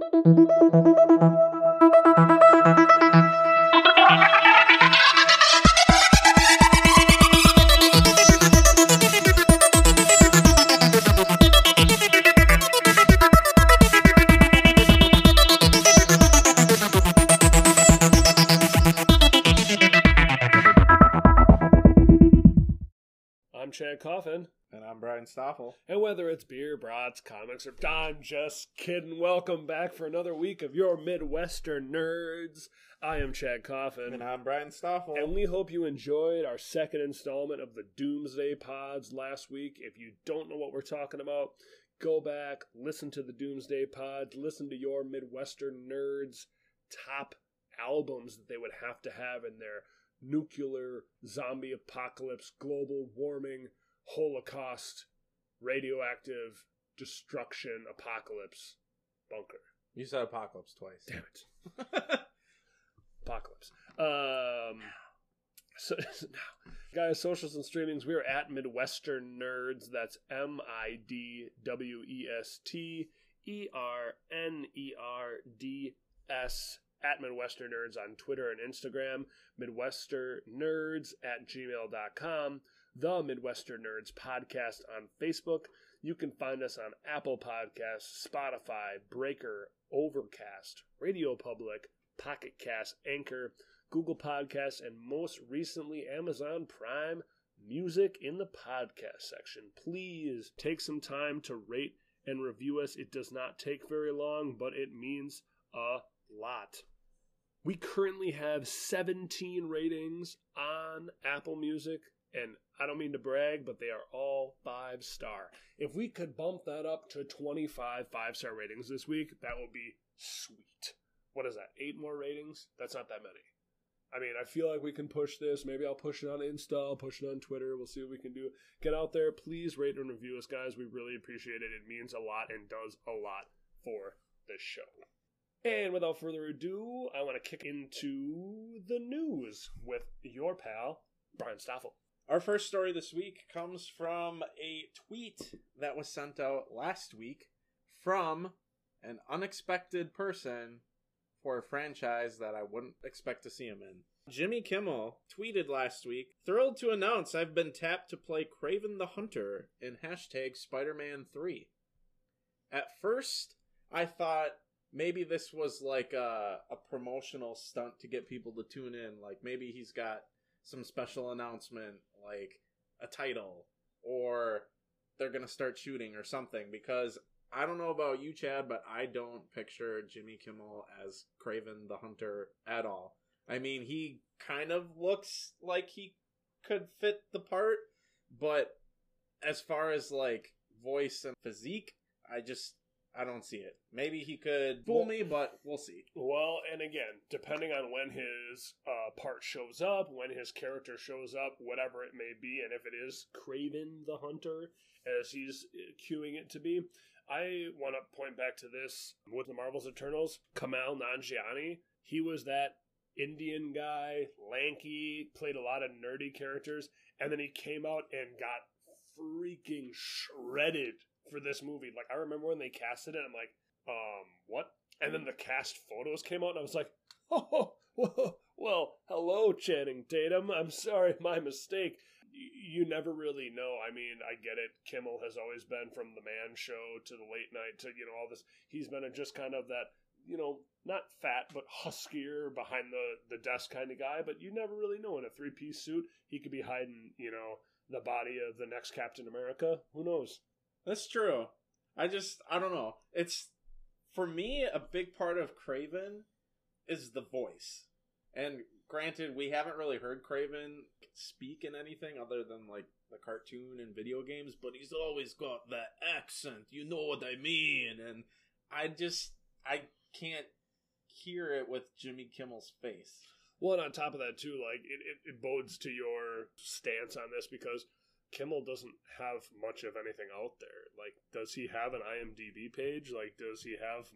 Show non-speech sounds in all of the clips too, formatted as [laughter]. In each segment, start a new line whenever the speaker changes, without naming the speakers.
And I'm Brian Stoffel.
And whether it's beer, brats, comics, or I'm just kidding, welcome back for another week of your Midwestern Nerds. I am Chad Coffin.
And I'm Brian Stoffel.
And we hope you enjoyed our second installment of the Doomsday Pods last week. If you don't know what we're talking about, go back, listen to the Doomsday Pods, listen to your Midwestern Nerds top albums that they would have to have in their nuclear zombie apocalypse, global warming, holocaust, radioactive destruction apocalypse bunker.
You said apocalypse twice.
Damn it. [laughs] apocalypse. Um, so [laughs] guys, socials and streamings. We are at Midwestern Nerds. That's M I D W E S T E R N E R D S at Midwestern Nerds on Twitter and Instagram, Midwestern Nerds at gmail.com, the Midwestern Nerds podcast on Facebook. You can find us on Apple Podcasts, Spotify, Breaker, Overcast, Radio Public, Pocket Cast, Anchor, Google Podcasts, and most recently Amazon Prime Music in the podcast section. Please take some time to rate and review us. It does not take very long, but it means a lot. We currently have 17 ratings on Apple Music, and I don't mean to brag, but they are all five star. If we could bump that up to 25 five star ratings this week, that would be sweet. What is that? Eight more ratings? That's not that many. I mean, I feel like we can push this. Maybe I'll push it on Insta, I'll push it on Twitter. We'll see what we can do. Get out there. Please rate and review us, guys. We really appreciate it. It means a lot and does a lot for the show. And without further ado, I want to kick into the news with your pal, Brian Stoffel.
Our first story this week comes from a tweet that was sent out last week from an unexpected person for a franchise that I wouldn't expect to see him in. Jimmy Kimmel tweeted last week, thrilled to announce I've been tapped to play Kraven the Hunter in hashtag Spider Man 3. At first, I thought maybe this was like a, a promotional stunt to get people to tune in. Like maybe he's got some special announcement, like a title, or they're gonna start shooting or something. Because I don't know about you, Chad, but I don't picture Jimmy Kimmel as Kraven the Hunter at all. I mean, he kind of looks like he could fit the part, but as far as like voice and physique, I just I don't see it. Maybe he could fool me, but we'll see.
Well, and again, depending on when his uh, part shows up, when his character shows up, whatever it may be, and if it is Kraven the Hunter, as he's uh, cueing it to be, I want to point back to this with the Marvel's Eternals. Kumail Nanjiani, he was that Indian guy, lanky, played a lot of nerdy characters, and then he came out and got freaking shredded for this movie. Like I remember when they casted it, I'm like, um, what? And then the cast photos came out, and I was like, [laughs] oh, well, hello, Channing Tatum. I'm sorry, [laughs] my mistake. You never really know. I mean, I get it. Kimmel has always been from the Man Show to the late night to you know all this. He's been a just kind of that you know not fat but huskier behind the the desk kind of guy. But you never really know. In a three piece suit, he could be hiding you know the body of the next Captain America. Who knows?
That's true. I just I don't know. It's for me a big part of Kraven is the voice. And granted, we haven't really heard Kraven speak in anything other than like the cartoon and video games, but he's always got that accent. You know what I mean? And I just I can't hear it with Jimmy Kimmel's face.
Well, and on top of that too, like it, it, it bodes to your stance on this because Kimmel doesn't have much of anything out there. Like, does he have an IMDb page? Like, does he have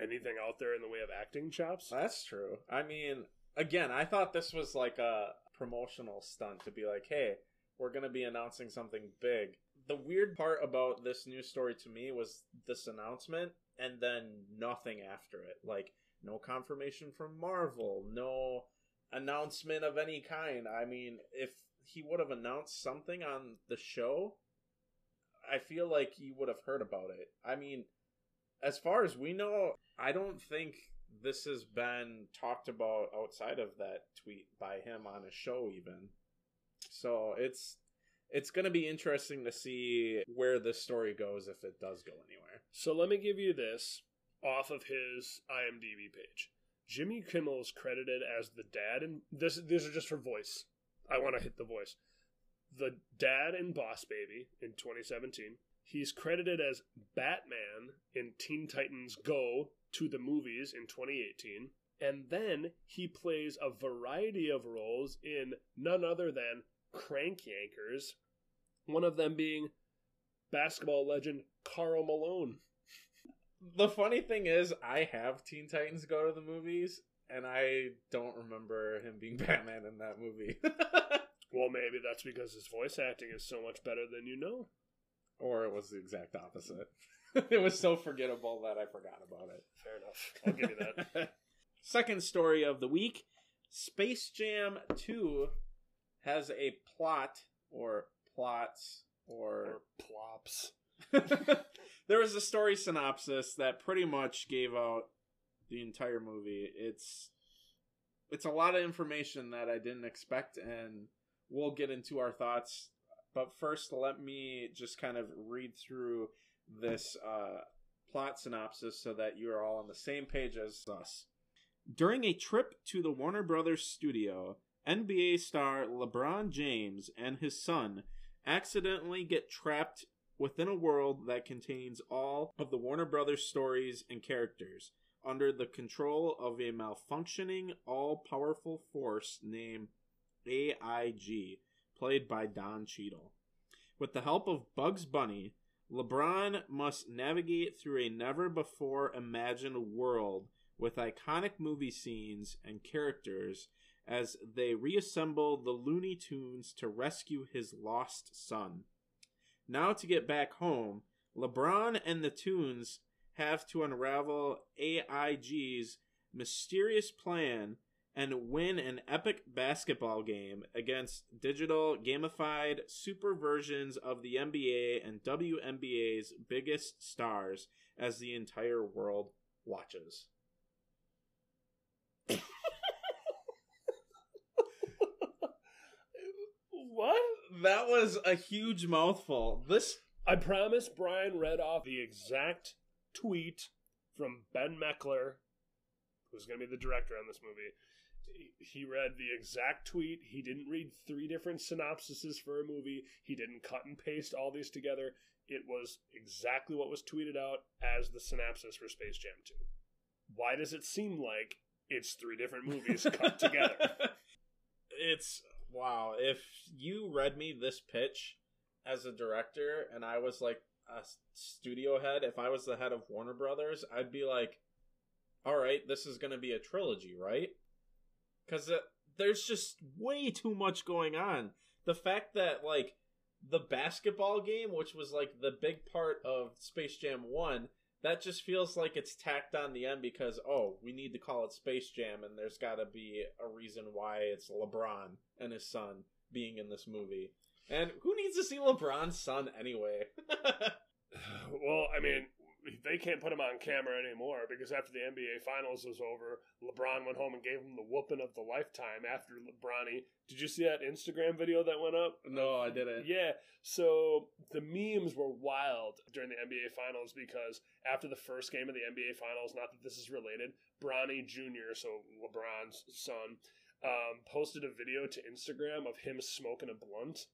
anything out there in the way of acting chops?
That's true. I mean, again, I thought this was like a promotional stunt to be like, hey, we're going to be announcing something big. The weird part about this news story to me was this announcement and then nothing after it. Like no confirmation from Marvel, no announcement of any kind. I mean, if he would have announced something on the show, I feel like you would have heard about it. I mean, as far as we know, I don't think this has been talked about outside of that tweet by him on a show even. So it's it's going to be interesting to see where this story goes if it does go anywhere.
So let me give you this off of his IMDb page. Jimmy Kimmel is credited as the dad, and this these are just for voice. I want to hit the voice. The dad in Boss Baby in 2017. He's credited as Batman in Teen Titans Go to the movies in 2018. And then he plays a variety of roles in none other than Crank Yankers, one of them being basketball legend Karl Malone.
The funny thing is, I have Teen Titans go to the movies, and I don't remember him being [laughs] Batman in that movie. [laughs]
well, maybe that's because his voice acting is so much better than you know.
Or it was the exact opposite. [laughs] it was so forgettable that I forgot about it.
Fair enough. I'll give you that.
Second story of the week Space Jam 2 has a plot or plots or,
or plops.
there was a story synopsis that pretty much gave out the entire movie. It's it's a lot of information that I didn't expect and we'll get into our thoughts. But first let me just kind of read through this uh, plot synopsis so that you are all on the same page as us. During a trip to the Warner Brothers studio, NBA star LeBron James and his son accidentally get trapped within a world that contains all of the Warner Brothers stories and characters under the control of a malfunctioning, all powerful force named AIG, played by Don Cheadle. With the help of Bugs Bunny, LeBron must navigate through a never before imagined world with iconic movie scenes and characters as they reassemble the Looney Tunes to rescue his lost son. Now, to get back home, LeBron and the Tunes have to unravel AIG's mysterious plan and win an epic basketball game against digital gamified super versions of the NBA and WNBA's biggest stars as the entire world watches.
what?
That was a huge mouthful. This
I promise Brian read off the exact tweet from Ben Meckler, who's going to be the director on this movie. He read the exact tweet. He didn't read three different synopsises for a movie. He didn't cut and paste all these together. It was exactly what was tweeted out as the synopsis for Space Jam 2. Why does it seem like it's three different movies cut [laughs] together?
It's wow. If you read me this pitch as a director and I was like a studio head, if I was the head of Warner Brothers, I'd be like, all right, this is going to be a trilogy, right? Because uh, there's just way too much going on. The fact that, like, the basketball game, which was like the big part of Space Jam 1, that just feels like it's tacked on the end because, oh, we need to call it Space Jam, and there's got to be a reason why it's LeBron and his son being in this movie. And who needs to see LeBron's son anyway? [sighs]
well, I mean, they can't put him on camera anymore because after the NBA Finals was over, LeBron went home and gave him the whooping of the lifetime after LeBronny. Did you see that Instagram video that went up?
No, I didn't.
Yeah. So the memes were wild during the NBA Finals because after the first game of the NBA Finals, not that this is related, Bronny Jr., so LeBron's son, um, posted a video to Instagram of him smoking a blunt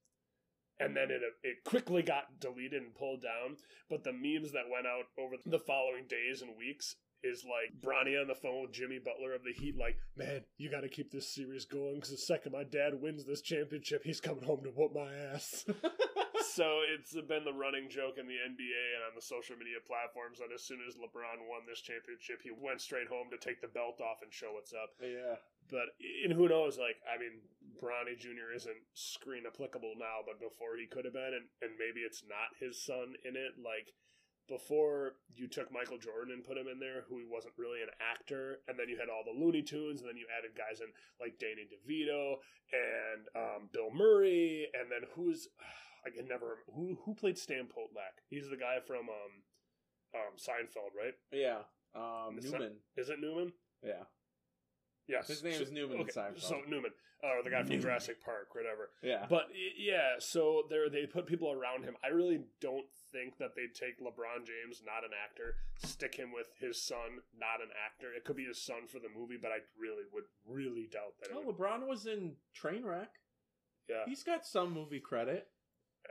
and then it it quickly got deleted and pulled down. But the memes that went out over the following days and weeks is like Bronny on the phone with Jimmy Butler of the Heat, like, man, you got to keep this series going because the second my dad wins this championship, he's coming home to whoop my ass. [laughs] so it's been the running joke in the NBA and on the social media platforms that as soon as LeBron won this championship, he went straight home to take the belt off and show what's up.
Yeah.
But and who knows? Like, I mean, Bronny Jr. isn't screen applicable now, but before he could have been, and, and maybe it's not his son in it. Like, before you took Michael Jordan and put him in there, who he wasn't really an actor, and then you had all the Looney Tunes, and then you added guys in like Danny DeVito and um, Bill Murray, and then who's [sighs] I can never who who played Stan Potlak? He's the guy from um, um, Seinfeld, right?
Yeah. Um, Newman.
Is it Newman?
Yeah.
Yes,
His name is Newman in Seinfeld.
So Newman, uh, the guy from
Newman.
Jurassic Park, whatever.
Yeah.
But yeah, so there they put people around him. I really don't think that they'd take LeBron James, not an actor, stick him with his son, not an actor. It could be his son for the movie, but I really would really doubt that.
Oh,
would-
LeBron was in Trainwreck.
yeah.
He's got some movie credit.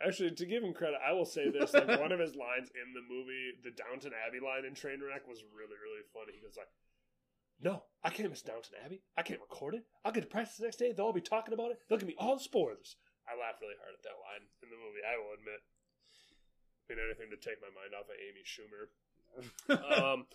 Actually, to give him credit, I will say this: like [laughs] one of his lines in the movie, the Downton Abbey line in Trainwreck, was really, really funny. He goes like, "No, I can't miss Downton Abbey. I can't record it. I'll get to practice the next day. They'll all be talking about it. They'll give me all the spoilers." I laughed really hard at that line in the movie. I will admit. I mean, anything to take my mind off of Amy Schumer. [laughs] um,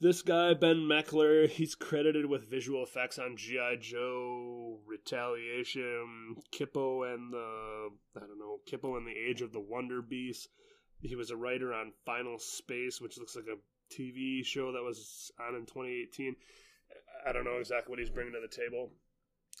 this guy Ben Meckler, he's credited with visual effects on GI Joe, Retaliation, Kipo and the I don't know Kipo and the Age of the Wonder Beast. He was a writer on Final Space, which looks like a TV show that was on in 2018. I don't know exactly what he's bringing to the table.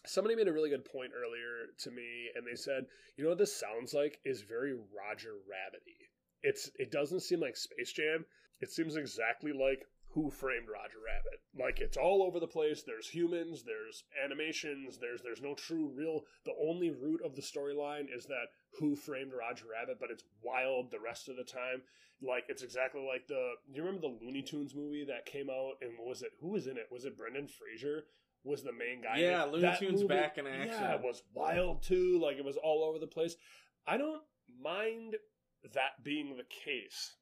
Somebody made a really good point earlier to me, and they said, "You know what this sounds like is very Roger Rabbity. It's it doesn't seem like Space Jam. It seems exactly like Who Framed Roger Rabbit. Like it's all over the place. There's humans, there's animations, there's there's no true real. The only root of the storyline is that Who Framed Roger Rabbit, but it's wild the rest of the time. Like it's exactly like the. Do you remember the Looney Tunes movie that came out? And what was it? Who was in it? Was it Brendan Fraser? Was the main guy?
Yeah. Looney
That
Tunes
movie-
back in action.
Yeah, it was wild too. Like it was all over the place. I don't mind that being the case,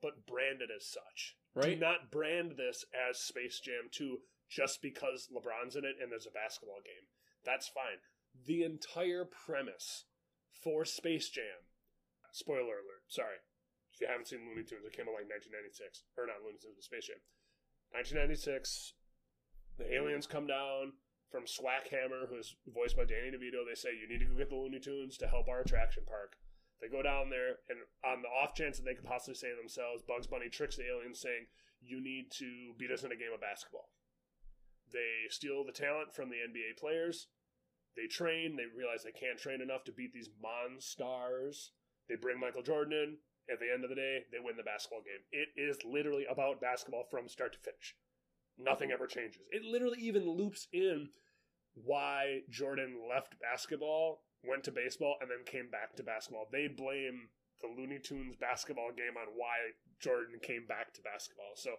but branded as such. Do not brand this as Space Jam 2 just because LeBron's in it and there's a basketball game. That's fine. The entire premise for Space Jam, spoiler alert, sorry. If you haven't seen Looney Tunes, it came out like 1996. Or not Looney Tunes, but Space Jam. 1996, the aliens come down from Swackhammer, who's voiced by Danny DeVito. They say, You need to go get the Looney Tunes to help our attraction park. They go down there, and on the off chance that they could possibly save themselves, Bugs Bunny tricks the aliens saying, You need to beat us in a game of basketball. They steal the talent from the NBA players. They train. They realize they can't train enough to beat these monstars. They bring Michael Jordan in. At the end of the day, they win the basketball game. It is literally about basketball from start to finish. Nothing ever changes. It literally even loops in why Jordan left basketball, went to baseball, and then came back to basketball. They blame the Looney Tunes basketball game on why Jordan came back to basketball. So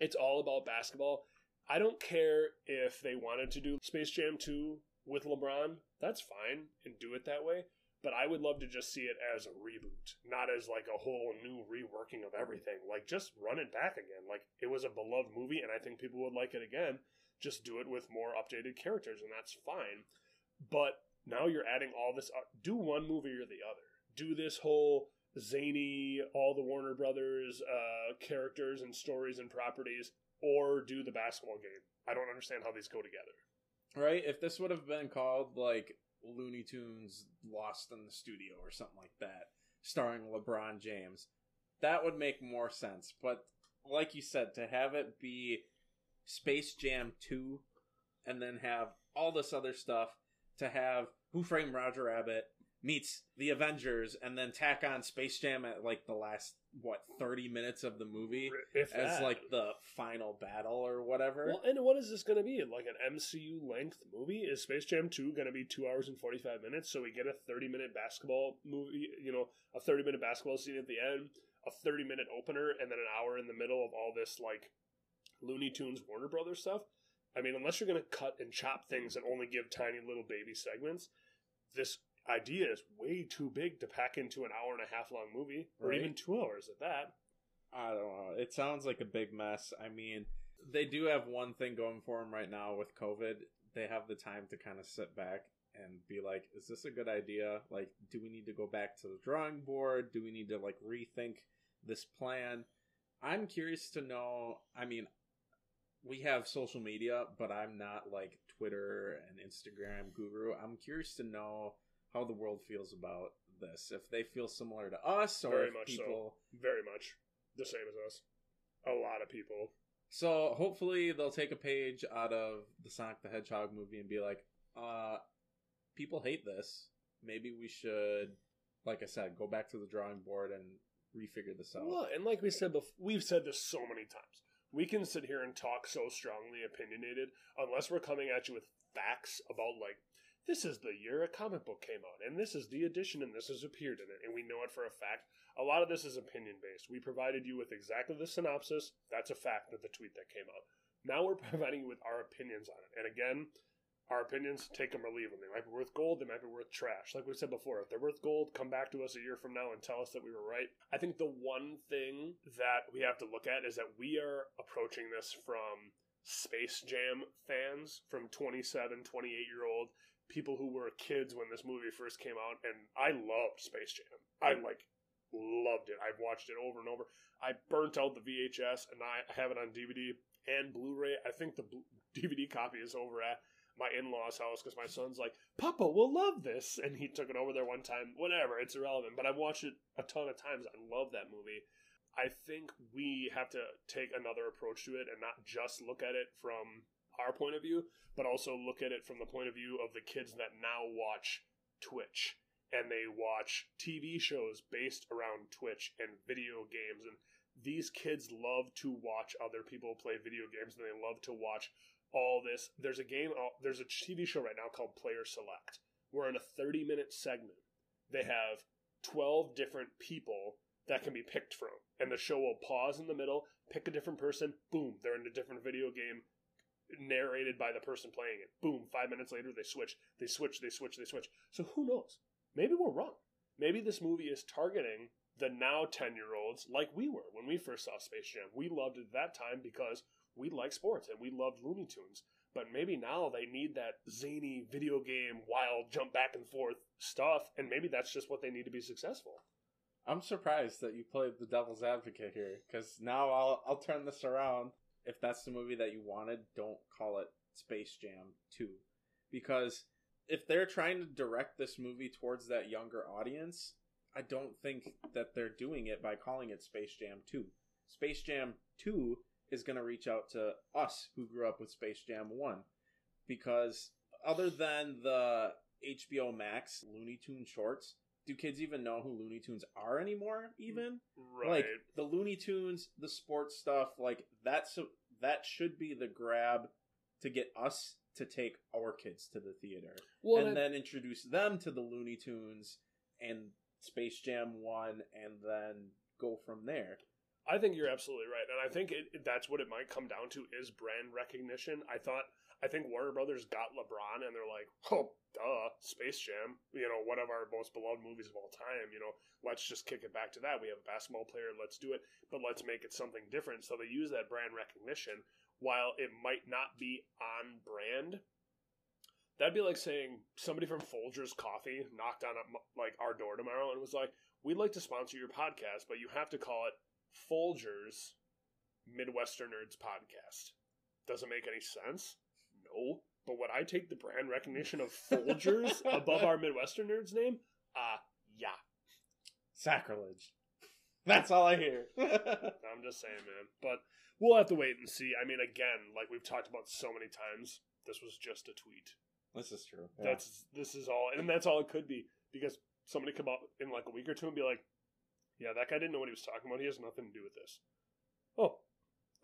it's all about basketball. I don't care if they wanted to do Space Jam 2 with LeBron. That's fine and do it that way. But I would love to just see it as a reboot, not as like a whole new reworking of everything. Like just run it back again. Like it was a beloved movie and I think people would like it again. Just do it with more updated characters and that's fine. But now you're adding all this uh, do one movie or the other. Do this whole zany all the Warner Brothers uh, characters and stories and properties or do the basketball game. I don't understand how these go together.
right? If this would have been called like Looney Tunes Lost in the Studio or something like that, starring LeBron James, that would make more sense. But like you said, to have it be Space Jam 2 and then have all this other stuff, to have Who Framed Roger Rabbit meets the Avengers and then tack on Space Jam at like the last what 30 minutes of the movie
If
as
that.
like the final battle or whatever.
Well, and what is this going to be? Like an MCU length movie? Is Space Jam 2 going to be 2 hours and 45 minutes? So we get a 30 minute basketball movie, you know, a 30 minute basketball scene at the end, a 30 minute opener, and then an hour in the middle of all this, like, Looney Tunes Warner Brothers stuff? I mean, unless you're going to cut and chop things and only give tiny little baby segments, this idea is way too big to pack into an hour and a half long movie, or
Right.
even two hours at that.
I don't know. It sounds like a big mess. I mean, they do have one thing going for them right now with COVID. They have the time to kind of sit back and be like, is this a good idea? Like, do we need to go back to the drawing board? Do we need to like rethink this plan? I'm curious to know. I mean, we have social media, but I'm not like Twitter and Instagram guru. I'm curious to know how the world feels about this if they feel similar to us or
Very
if
much so. Very much the same as us. A lot of people.
So hopefully they'll take a page out of the Sonic the Hedgehog movie and be like, uh, people hate this. Maybe we should, like I said, go back to the drawing board and refigure this out.
Well, and like we said before, we've said this so many times. We can sit here and talk so strongly opinionated unless we're coming at you with facts about like this is the year a comic book came out and this is the edition and this has appeared in it and we know it for a fact. A lot of this is opinion based. We provided you with exactly the synopsis. That's a fact of the tweet that came out. Now we're [laughs] providing you with our opinions on it. And again, our opinions, take them or leave them. They might be worth gold, they might be worth trash. Like we said before, if they're worth gold, come back to us a year from now and tell us that we were right. I think the one thing that we have to look at is that we are approaching this from Space Jam fans, from 27, 28 year old people who were kids when this movie first came out. And I loved Space Jam. I like loved it. I've watched it over and over. I burnt out the VHS and I have it on DVD and Blu-ray. I think the DVD [laughs] copy is over at my in-laws house because my son's like papa will love this. And he took it over there one time. Whatever it's irrelevant. But i've watched it a ton of times. I love that movie. I think we have to take another approach to it and not just look at it from our point of view but also look at it from the point of view of the kids that now watch twitch. And they watch tv shows based around twitch and video games. And these kids love to watch other people play video games and they love to watch all this. There's a game, uh, there's a TV show right now called Player Select, where in a 30 minute segment, they have 12 different people that can be picked from. And the show will pause in the middle, pick a different person, boom, they're in a different video game narrated by the person playing it. Boom, five minutes later, they switch, they switch, they switch, they switch. So who knows? Maybe we're wrong. Maybe this movie is targeting the now 10 year olds like we were when we first saw Space Jam. We loved it at that time because we like sports and we loved Looney Tunes. But maybe now they need that zany video game, wild jump back and forth stuff, and maybe that's just what they need to be successful.
I'm surprised that you played the devil's advocate here because now I'll I'll turn this around. If that's the movie that you wanted, don't call it Space Jam 2 because if they're trying to direct this movie towards that younger audience, I don't think that they're doing it by calling it Space Jam 2. Space Jam 2 is going to reach out to us who grew up with Space Jam 1 because other than the HBO Max Looney Tune shorts, do kids even know who Looney Tunes are anymore even?
Right.
Like the Looney Tunes, the sports stuff, like that's that should be the grab to get us to take our kids to the theater
well,
and then introduce them to the Looney Tunes and Space Jam 1 and then go from there.
I think you're absolutely right, and I think it, that's what it might come down to is brand recognition. I thought, I think Warner Brothers got LeBron, and they're like, oh, duh, Space Jam, you know, one of our most beloved movies of all time. You know, let's just kick it back to that. We have a basketball player, let's do it, but let's make it something different. So they use that brand recognition, while it might not be on brand. That'd be like saying somebody from Folgers Coffee knocked on like our door tomorrow and was like, "We'd like to sponsor your podcast, but you have to call it Folgers Midwestern Nerds Podcast. Doesn't make any sense. No. But would I take the brand recognition of Folgers [laughs] above our Midwestern Nerds name? Uh, yeah.
Sacrilege. That's all I hear. [laughs]
I'm just saying, man. But we'll have to wait and see. I mean, again, like we've talked about so many times, this was just a tweet.
this is true.
That's this is all, and that's all it could be because somebody come up in like a week or two and be like, "Yeah, that guy didn't know what he was talking about. He has nothing to do with this." Oh,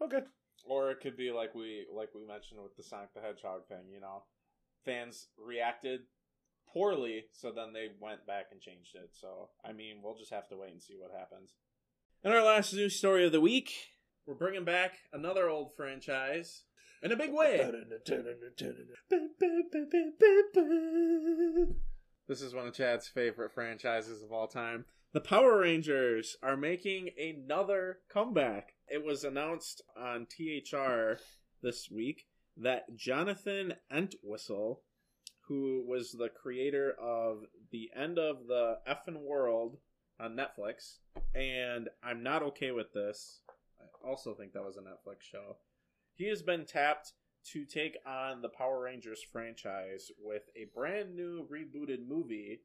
okay.
Or it could be like we like we mentioned with the Sonic the Hedgehog thing, you know. Fans reacted poorly, so then they went back and changed it. So I mean, we'll just have to wait and see what happens. And our last news story of the week, we're bringing back another old franchise in a big way. This is one of Chad's favorite franchises of all time. The Power Rangers are making another comeback. It was announced on THR this week that Jonathan Entwistle, who was the creator of The End of the Effin' World on Netflix, and I'm not okay with this. I also think that was a Netflix show. He has been tapped to take on the Power Rangers franchise with a brand new rebooted movie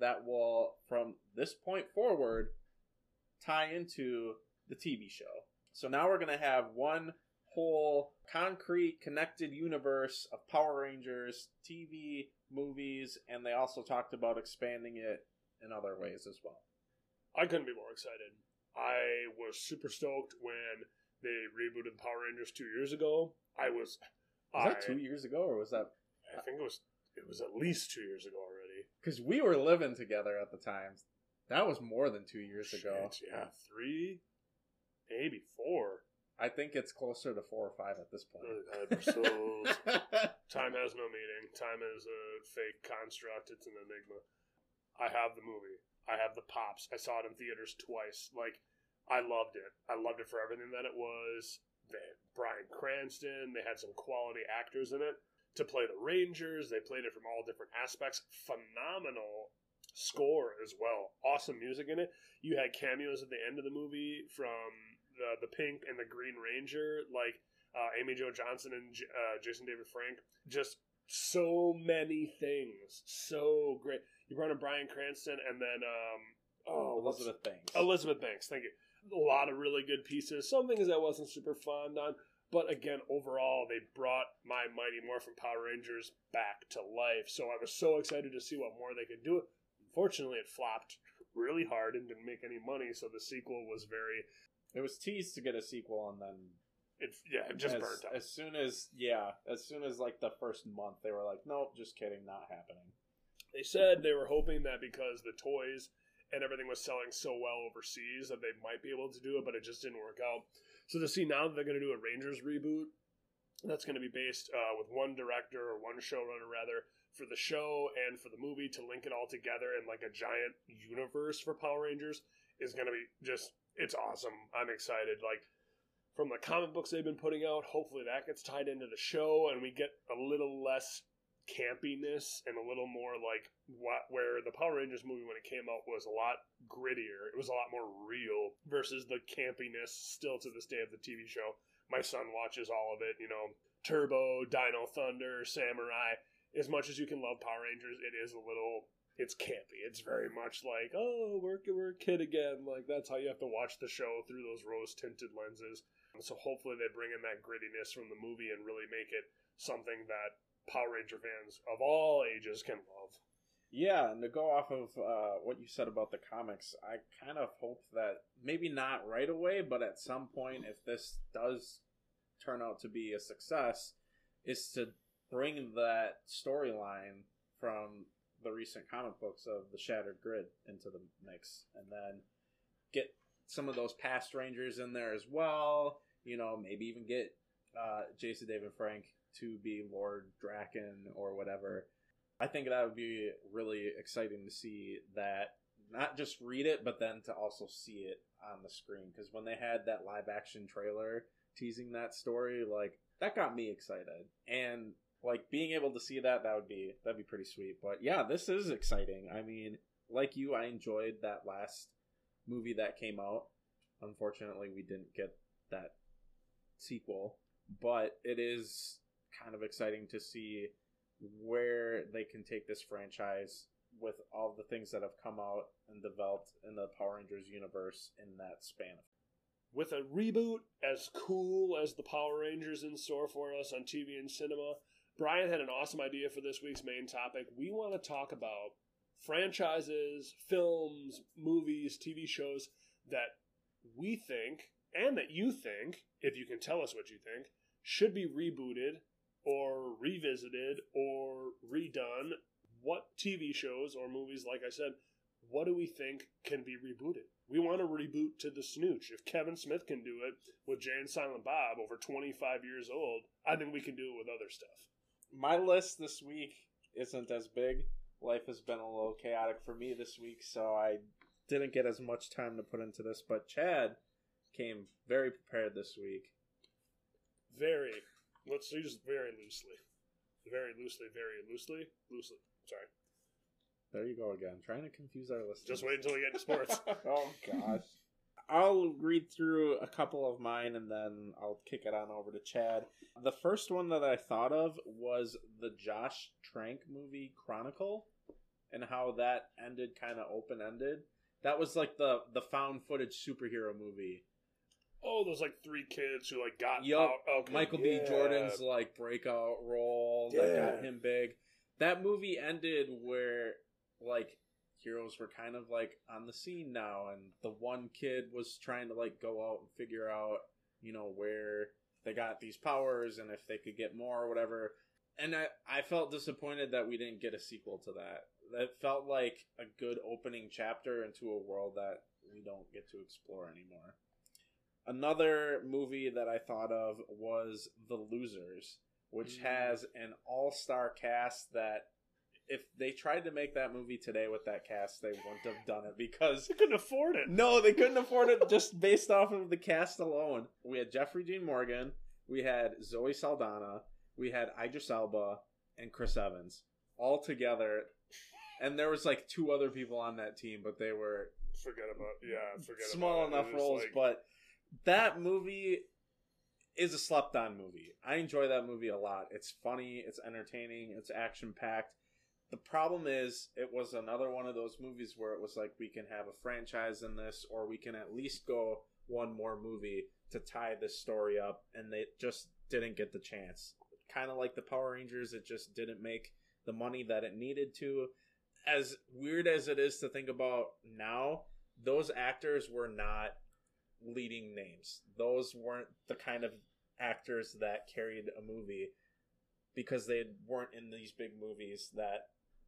that will, from this point forward, tie into the TV show. So now we're going to have one whole concrete connected universe of Power Rangers TV, movies, and they also talked about expanding it in other ways as well.
I couldn't be more excited. I was super stoked when they rebooted Power Rangers two years ago. I was.
Was
I,
that two years ago, or was that
I think it was. It was at least two years ago already.
Because we were living together at the time? That was more than two years ago.
Yeah, three, maybe four.
I think it's closer to four or five at this point.
So [laughs] Time has no meaning. Time is a fake construct. It's an enigma. I have the movie. I have the pops. I saw it in theaters twice. Like, I loved it. I loved it for everything that it was. They Bryan Cranston. They had some quality actors in it to play the Rangers. They played it from all different aspects. Phenomenal score as well. Awesome music in it. You had cameos at the end of the movie from the the Pink and the Green Ranger, like uh, Amy Jo Johnson and J- uh, Jason David Frank. Just so many things, so great. You brought in Bryan Cranston, and then um, oh,
Elizabeth Banks.
Elizabeth Banks. Thank you. A lot of really good pieces. Some things I wasn't super fond on, but again, overall, they brought my Mighty Morphin Power Rangers back to life. So I was so excited to see what more they could do. Unfortunately, it flopped really hard and didn't make any money. So the sequel was very
It was teased to get a sequel, and then
it yeah it just
as,
burnt out.
as soon as yeah, as soon as like the first month, they were like, "Nope, just kidding, not happening."
They said they were hoping that because the toys and everything was selling so well overseas that they might be able to do it, but it just didn't work out. So to see now that they're going to do a Rangers reboot, that's going to be based uh, with one director or one showrunner rather for the show and for the movie to link it all together in like a giant universe for Power Rangers is going to be just it's awesome. I'm excited. Like from the comic books they've been putting out, hopefully that gets tied into the show and we get a little less campiness and a little more like what where the Power Rangers movie when it came out was a lot grittier. It was a lot more real versus the campiness still to this day of the TV show. My son watches all of it, you know, Turbo, Dino Thunder, Samurai. As much as you can love Power Rangers, it is a little it's campy. It's very much like, oh, we're we're a kid again. Like that's how you have to watch the show through those rose tinted lenses. So hopefully they bring in that grittiness from the movie and really make it something that Power Ranger fans of all ages can love.
Yeah, and to go off of uh, what you said about the comics, I kind of hope that maybe not right away, but at some point, if this does turn out to be a success, is to bring that storyline from the recent comic books of the Shattered Grid into the mix, and then get some of those past Rangers in there as well. You know, maybe even get uh, Jason David Frank to be Lord Drakkon or whatever. I think that would be really exciting to see that not just read it, but then to also see it on the screen. Because when they had that live action trailer teasing that story, like that got me excited, and like being able to see that, that would be that'd be pretty sweet. But yeah, this is exciting. I mean, like you, I enjoyed that last movie that came out. Unfortunately, we didn't get that sequel, but it is kind of exciting to see where they can take this franchise with all the things that have come out and developed in the Power Rangers universe in that span.
With a reboot as cool as the Power Rangers in store for us on TV and cinema, Brian had an awesome idea for this week's main topic. We want to talk about franchises, films, movies, TV shows that we think, and that you think, if you can tell us what you think, should be rebooted or revisited or redone. What TV shows or movies, like I said, what do we think can be rebooted? We want to reboot to the snooch. If Kevin Smith can do it with Jay and Silent Bob over 25 years old, I think we can do it with other stuff.
My list this week isn't as big. Life has been a little chaotic for me this week, so I didn't get as much time to put into this. But Chad came very prepared this week.
Very, let's use very loosely. Very loosely, very loosely, loosely. Sorry.
There you go again, trying to confuse our listeners.
Just wait until we get into sports. [laughs]
oh gosh. [laughs] I'll read through a couple of mine and then I'll kick it on over to Chad. The first one that I thought of was the Josh Trank movie Chronicle. and how that ended kind of open ended. That was like the the found footage superhero movie.
Oh, those like three kids who like got
Yup.
out. Okay,
Michael B. Jordan's like breakout role that got him big. That movie ended where like heroes were kind of like on the scene now, and the one kid was trying to like go out and figure out, you know, where they got these powers and if they could get more or whatever. And I, I felt disappointed that we didn't get a sequel to that. That felt like a good opening chapter into a world that we don't get to explore anymore. Another movie that I thought of was The Losers, which
Mm.
has an all star cast that if they tried to make that movie today with that cast, they wouldn't have done it because
They couldn't afford it.
no, they couldn't afford it [laughs] just based off of the cast alone. We had Jeffrey Dean Morgan, we had Zoe Saldana, we had Idris Elba, and Chris Evans all together. And there was like two other people on that team, but they were
Forget about yeah. Forget
small
about
enough roles.
like-
But that movie is a slept on movie. I enjoy that movie a lot. It's funny, it's entertaining, it's action packed. The problem is, it was another one of those movies where it was like, we can have a franchise in this, or we can at least go one more movie to tie this story up, and they just didn't get the chance. Kind of like the Power Rangers, it just didn't make the money that it needed to. As weird as it is to think about now, those actors were not leading names. Those weren't the kind of actors that carried a movie because they weren't in these big movies that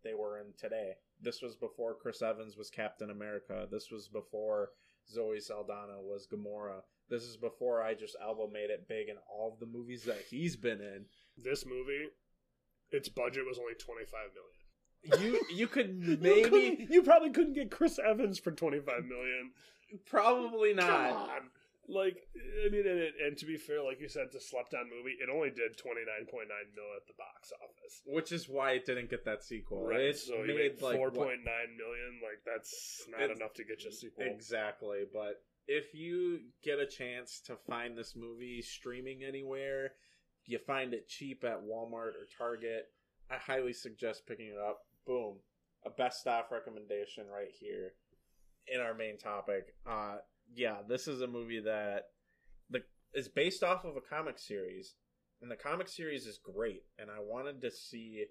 they were in today. This was before Chris Evans was Captain America. This was before Zoe Saldana was Gamora. This is before Idris Elba made it big in all of the movies that he's been in.
this movie, its budget was only twenty five million.
You you could [laughs] maybe
couldn't- you probably couldn't get Chris Evans for twenty five million.
Probably
Come
not.
on. Like, I mean, and, it- and to be fair, like you said, it's a slept on movie. It only did twenty nine point nine mil at the box office.
Which is why it didn't get that sequel.
Right,
It
so you
made
made
like
four
what-
point nine million. Like that's not
It's-
enough to get you a sequel.
Exactly, but if you get a chance to find this movie streaming anywhere, you find it cheap at Walmart or Target, I highly suggest picking it up. Boom. A best off recommendation right here in our main topic. Uh yeah, this is a movie that the is based off of a comic series. And the comic series is great, and I wanted to see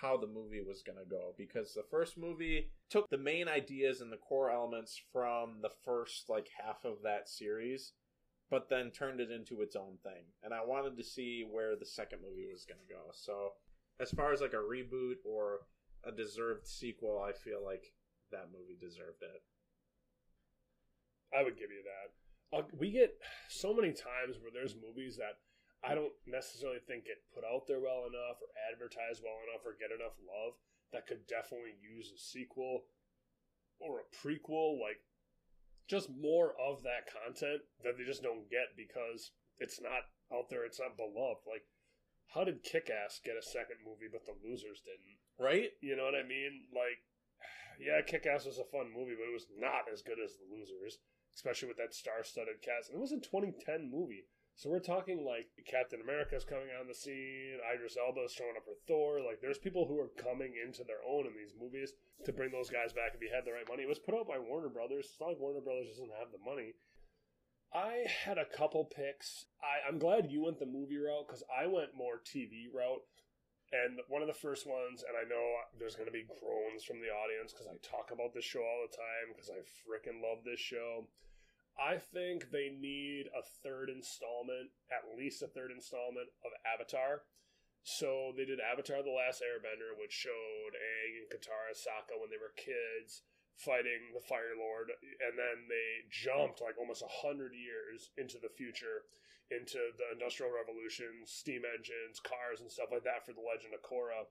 how the movie was going to go because the first movie took the main ideas and the core elements from the first like half of that series but then turned it into its own thing and i wanted to see where the second movie was going to go so as far as like a reboot or a deserved sequel i feel like that movie deserved it
I would give you that. Uh, we get so many times where there's movies that I don't necessarily think get put out there well enough or advertised well enough or get enough love that could definitely use a sequel or a prequel, like just more of that content that they just don't get because it's not out there, it's not beloved. Like, how did Kick Ass get a second movie but the losers didn't?
right
You know what I mean? Like, yeah, Kick Ass was a fun movie, but it was not as good as The Losers, especially with that star studded cast. And it was a 2010 movie. So we're talking like Captain America's coming on the scene, Idris Elba's showing up for Thor. Like, there's people who are coming into their own in these movies to bring those guys back if you had the right money. It was put out by Warner Brothers. It's not like Warner Brothers doesn't have the money. I had a couple picks. I, I'm glad you went the movie route because I went more TV route. And one of the first ones, and I know there's going to be groans from the audience because I talk about this show all the time because I freaking love this show. I think they need a third installment, at least a third installment of Avatar. So they did Avatar The Last Airbender, which showed Aang and Katara Sokka when they were kids fighting the Fire Lord, and then they jumped like almost a hundred years into the future into the Industrial Revolution, steam engines, cars, and stuff like that for The Legend of Korra.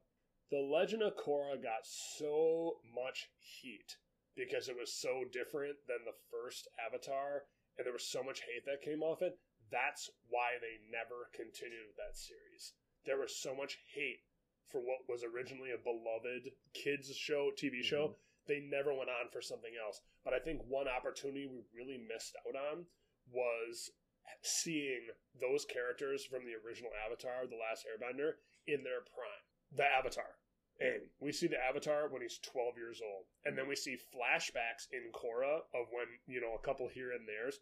The Legend of Korra got so much heat because it was so different than the first Avatar, and there was so much hate that came off it. That's why they never continued with that series. There was so much hate for what was originally a beloved kids show, TV mm-hmm. show. They never went on for something else. But I think one opportunity we really missed out on was seeing those characters from the original Avatar, The Last Airbender, in their prime. The Avatar. And we see the Avatar when he's 12 years old. And then we see flashbacks in Korra of when, you know, a couple here and there's.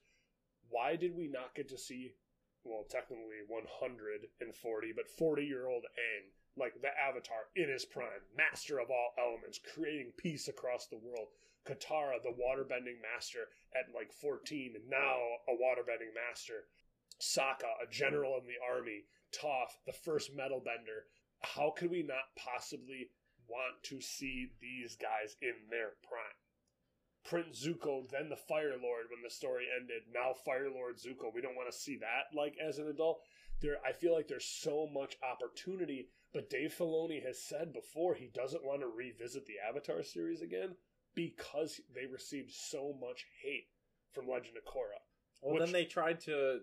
Why did we not get to see, well, technically 140, but 40 year old Aang, like the Avatar in his prime, master of all elements, creating peace across the world? Katara, the waterbending master at like 14, and now a waterbending master. Sokka, a general in the army. Toph, the first metal bender how could we not possibly want to see these guys in their prime? Prince Zuko, then the Fire Lord when the story ended. Now Fire Lord Zuko. We don't want to see that like as an adult. There, I feel like there's so much opportunity. But Dave Filoni has said before he doesn't want to revisit the Avatar series again because they received so much hate from Legend of Korra.
Well,
Which-
then they tried to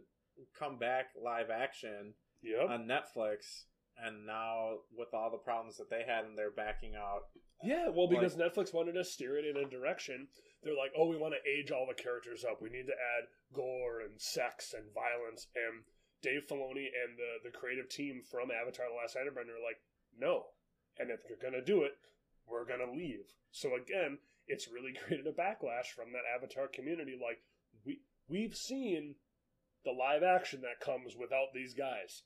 come back live action
Yep.
on Netflix, and now with all the problems that they had, and they're backing out.
Yeah, well, because Netflix wanted to steer it in a direction. They're like, oh, we want to age all the characters up. We need to add gore and sex and violence. And Dave Filoni and the, the creative team from Avatar The Last Airbender are like, no. And if you're going to do it, we're going to leave. So again, it's really [laughs] created a backlash from that Avatar community. Like, we, we've seen the live action that comes without these guys.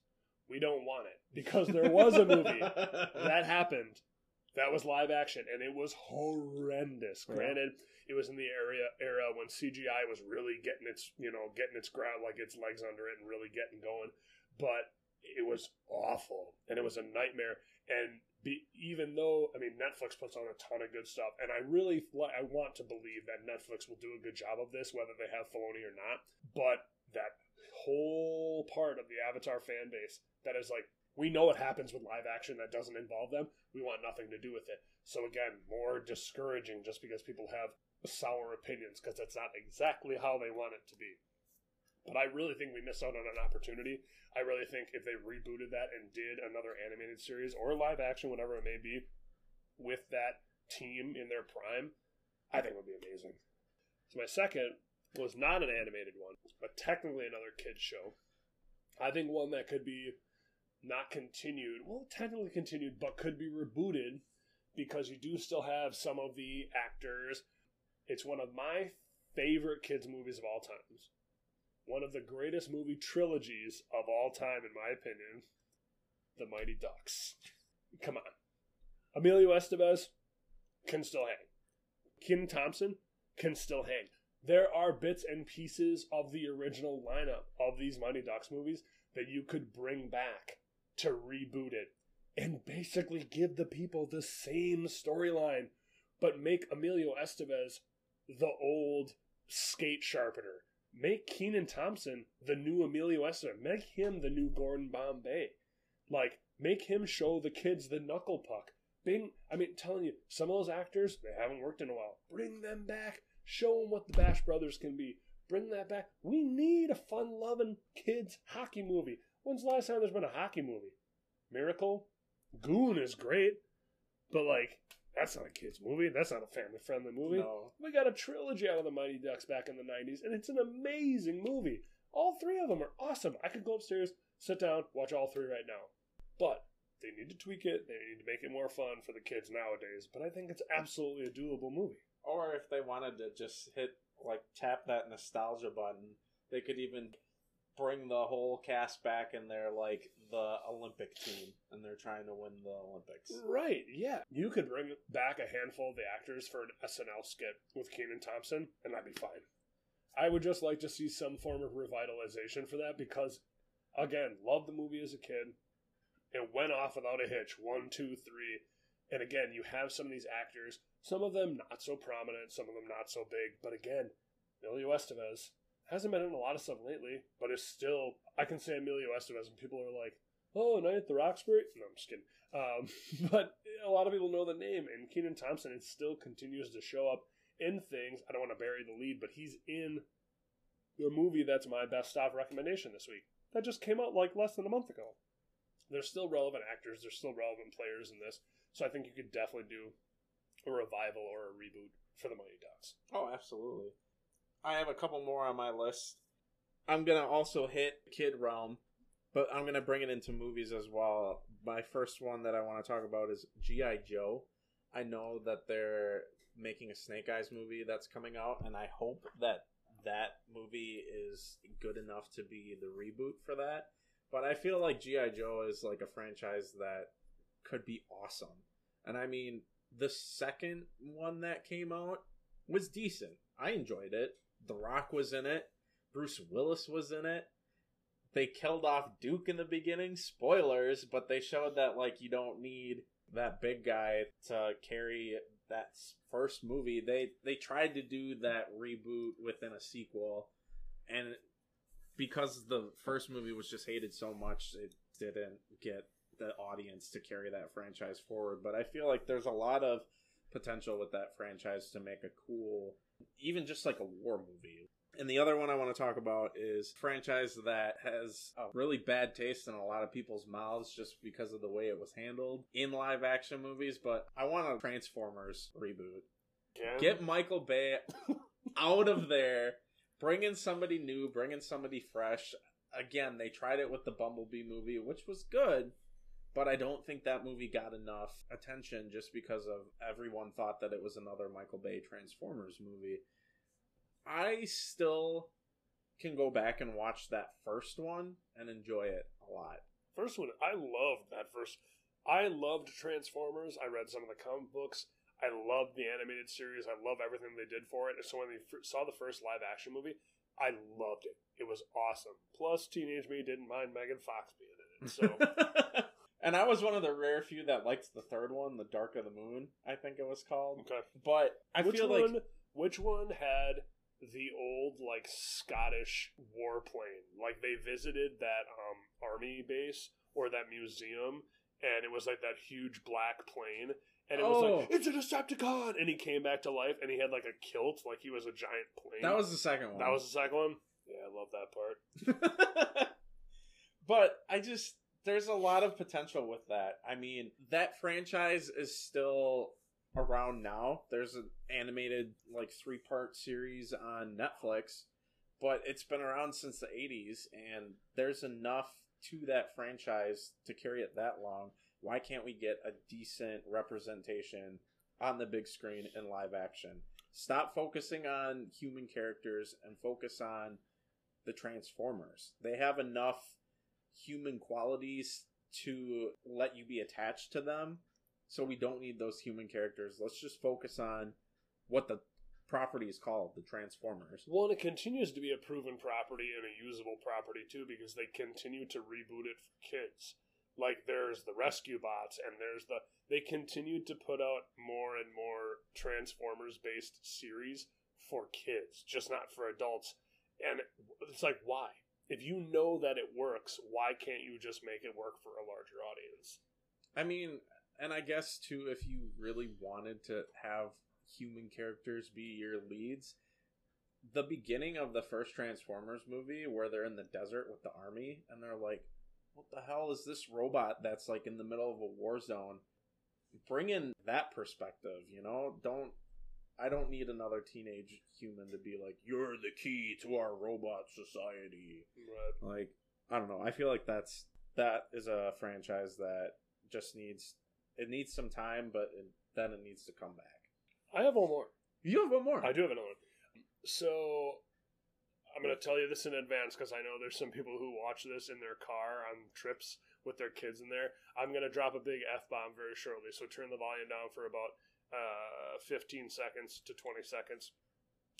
We don't want it. Because there was a movie [laughs] that happened. That was live action, and it was horrendous.
Yeah.
Granted, it was in the area era when CGI was really getting its you know getting its ground like its legs under it and really getting going, but it was awful and it was a nightmare. And be, even though I mean Netflix puts on a ton of good stuff, and I really I want to believe that Netflix will do a good job of this, whether they have Filoni or not. But that whole part of the Avatar fan base that is like we know what happens with live action that doesn't involve them. We want nothing to do with it. So again, more discouraging just because people have sour opinions because that's not exactly how they want it to be. But I really think we missed out on an opportunity. I really think if they rebooted that and did another animated series or live action, whatever it may be, with that team in their prime, I think it would be amazing. So my second was not an animated one, but technically another kids show. I think one that could be not continued, well, technically continued, but could be rebooted because you do still have some of the actors. It's one of my favorite kids' movies of all times. One of the greatest movie trilogies of all time, in my opinion. The Mighty Ducks. Come on. Emilio Estevez can still hang. Kenan Thompson can still hang. There are bits and pieces of the original lineup of these Mighty Ducks movies that you could bring back to reboot it and basically give the people the same storyline, but make Emilio Estevez the old skate sharpener. Make Kenan Thompson the new Emilio Estevez. Make him the new Gordon Bombay. Like, make him show the kids the knuckle puck. Bing, I mean, telling you, some of those actors, they haven't worked in a while. Bring them back. Show them what the Bash Brothers can be. Bring that back. We need a fun loving kids hockey movie. When's the last time there's been a hockey movie? Miracle? Goon is great, but like, that's not a kids movie. That's not a family friendly movie.
No.
We got a trilogy out of the Mighty Ducks back in the 90s, and it's an amazing movie. All three of them are awesome. I could go upstairs, sit down, watch all three right now. But they need to tweak it. They need to make it more fun for the kids nowadays. But I think it's absolutely a doable movie.
Or if they wanted to just hit, like, tap that nostalgia button, they could even bring the whole cast back and they're like the Olympic team and they're trying to win the Olympics.
Right, yeah. You could bring back a handful of the actors for an SNL skit with Kenan Thompson, and that'd be fine. I would just like to see some form of revitalization for that because, again, loved the movie as a kid. It went off without a hitch. One, two, three. And again, you have some of these actors, some of them not so prominent, some of them not so big. But again, Emilio Estevez hasn't been in a lot of stuff lately, but is still. I can say Emilio Estevez, and people are like, "Oh, Night at the Roxbury." No, I'm just kidding. Um, [laughs] but a lot of people know the name, and Kenan Thompson it still continues to show up in things. I don't want to bury the lead, but he's in the movie that's my best stop recommendation this week. That just came out like less than a month ago. There's still relevant actors. There's still relevant players in this, so I think you could definitely do a revival or a reboot for the Mighty Ducks.
Oh, absolutely. I have a couple more on my list. I'm gonna also hit Kid Realm, But I'm gonna bring it into movies as well. My first one that I want to talk about is GI Joe. I know that they're making a Snake Eyes movie that's coming out, and I hope that that movie is good enough to be the reboot for that. But I feel like GI Joe is like a franchise that could be awesome. And I mean, the second one that came out was decent. I enjoyed it. The Rock was in it. Bruce Willis was in it. They killed off Duke in the beginning. Spoilers, but they showed that like you don't need that big guy to carry that first movie. They they tried to do that reboot within a sequel, and because the first movie was just hated so much, it didn't get the audience to carry that franchise forward. But I feel like there's a lot of potential with that franchise to make a cool, even just like a war movie. And the other one I want to talk about is franchise that has a really bad taste in a lot of people's mouths just because of the way it was handled in live action movies. But I want a Transformers reboot.
Yeah.
Get Michael Bay [laughs] out of there. Bring in somebody new. Bring in somebody fresh. Again, they tried it with the Bumblebee movie, which was good, but I don't think that movie got enough attention just because of everyone thought that it was another Michael Bay Transformers movie. I still can go back and watch that first one and enjoy it a lot.
First one, I loved that first. I loved Transformers. I read some of the comic books. I loved the animated series. I love everything they did for it. So when they f- saw the first live action movie, I loved it. It was awesome. Plus, teenage me didn't mind Megan Fox being in it. So [laughs]
and I was one of the rare few that liked the third one, The Dark of the Moon, I think it was called.
okay,
But I
which
feel
one?
like
Which one had the old like Scottish warplane? Like they visited that um army base or that museum, and it was like that huge black plane. And it was
Oh.
like, it's a Decepticon! And he came back to life and he had like a kilt, like he was a giant plane.
that was the second one.
That was the second one. Yeah, I love that part. [laughs]
but I just there's a lot of potential with that. I mean, that franchise is still around now. There's an animated like three part series on Netflix, but it's been around since the 80s and there's enough to that franchise to carry it that long. Why can't we get a decent representation on the big screen in live action? Stop focusing on human characters and focus on the Transformers. They have enough human qualities to let you be attached to them. So we don't need those human characters. Let's just focus on what the property is called, the Transformers.
Well, and it continues to be a proven property and a usable property too, because they continue to reboot it for kids. Like there's the rescue bots, and there's the they continue to put out more and more Transformers based series for kids, just not for adults. And it's like, why? If you know that it works, why can't you just make it work for a larger audience?
I mean, and I guess too, if you really wanted to have human characters be your leads, the beginning of the first Transformers movie, where they're in the desert with the army, and they're like, "What the hell is this robot that's like in the middle of a war zone?" Bring in that perspective, you know. Don't I don't need another teenage human to be like, "You're the key to our robot society."
Right.
Like, I don't know. I feel like that's that is a franchise that just needs it needs some time, but it, then it needs to come back.
I have one more.
You have one more.
I do have another one. So I'm going to tell you this in advance because I know there's some people who watch this in their car on trips with their kids in there. I'm going to drop a big F bomb very shortly. So turn the volume down for about uh, 15 seconds to 20 seconds.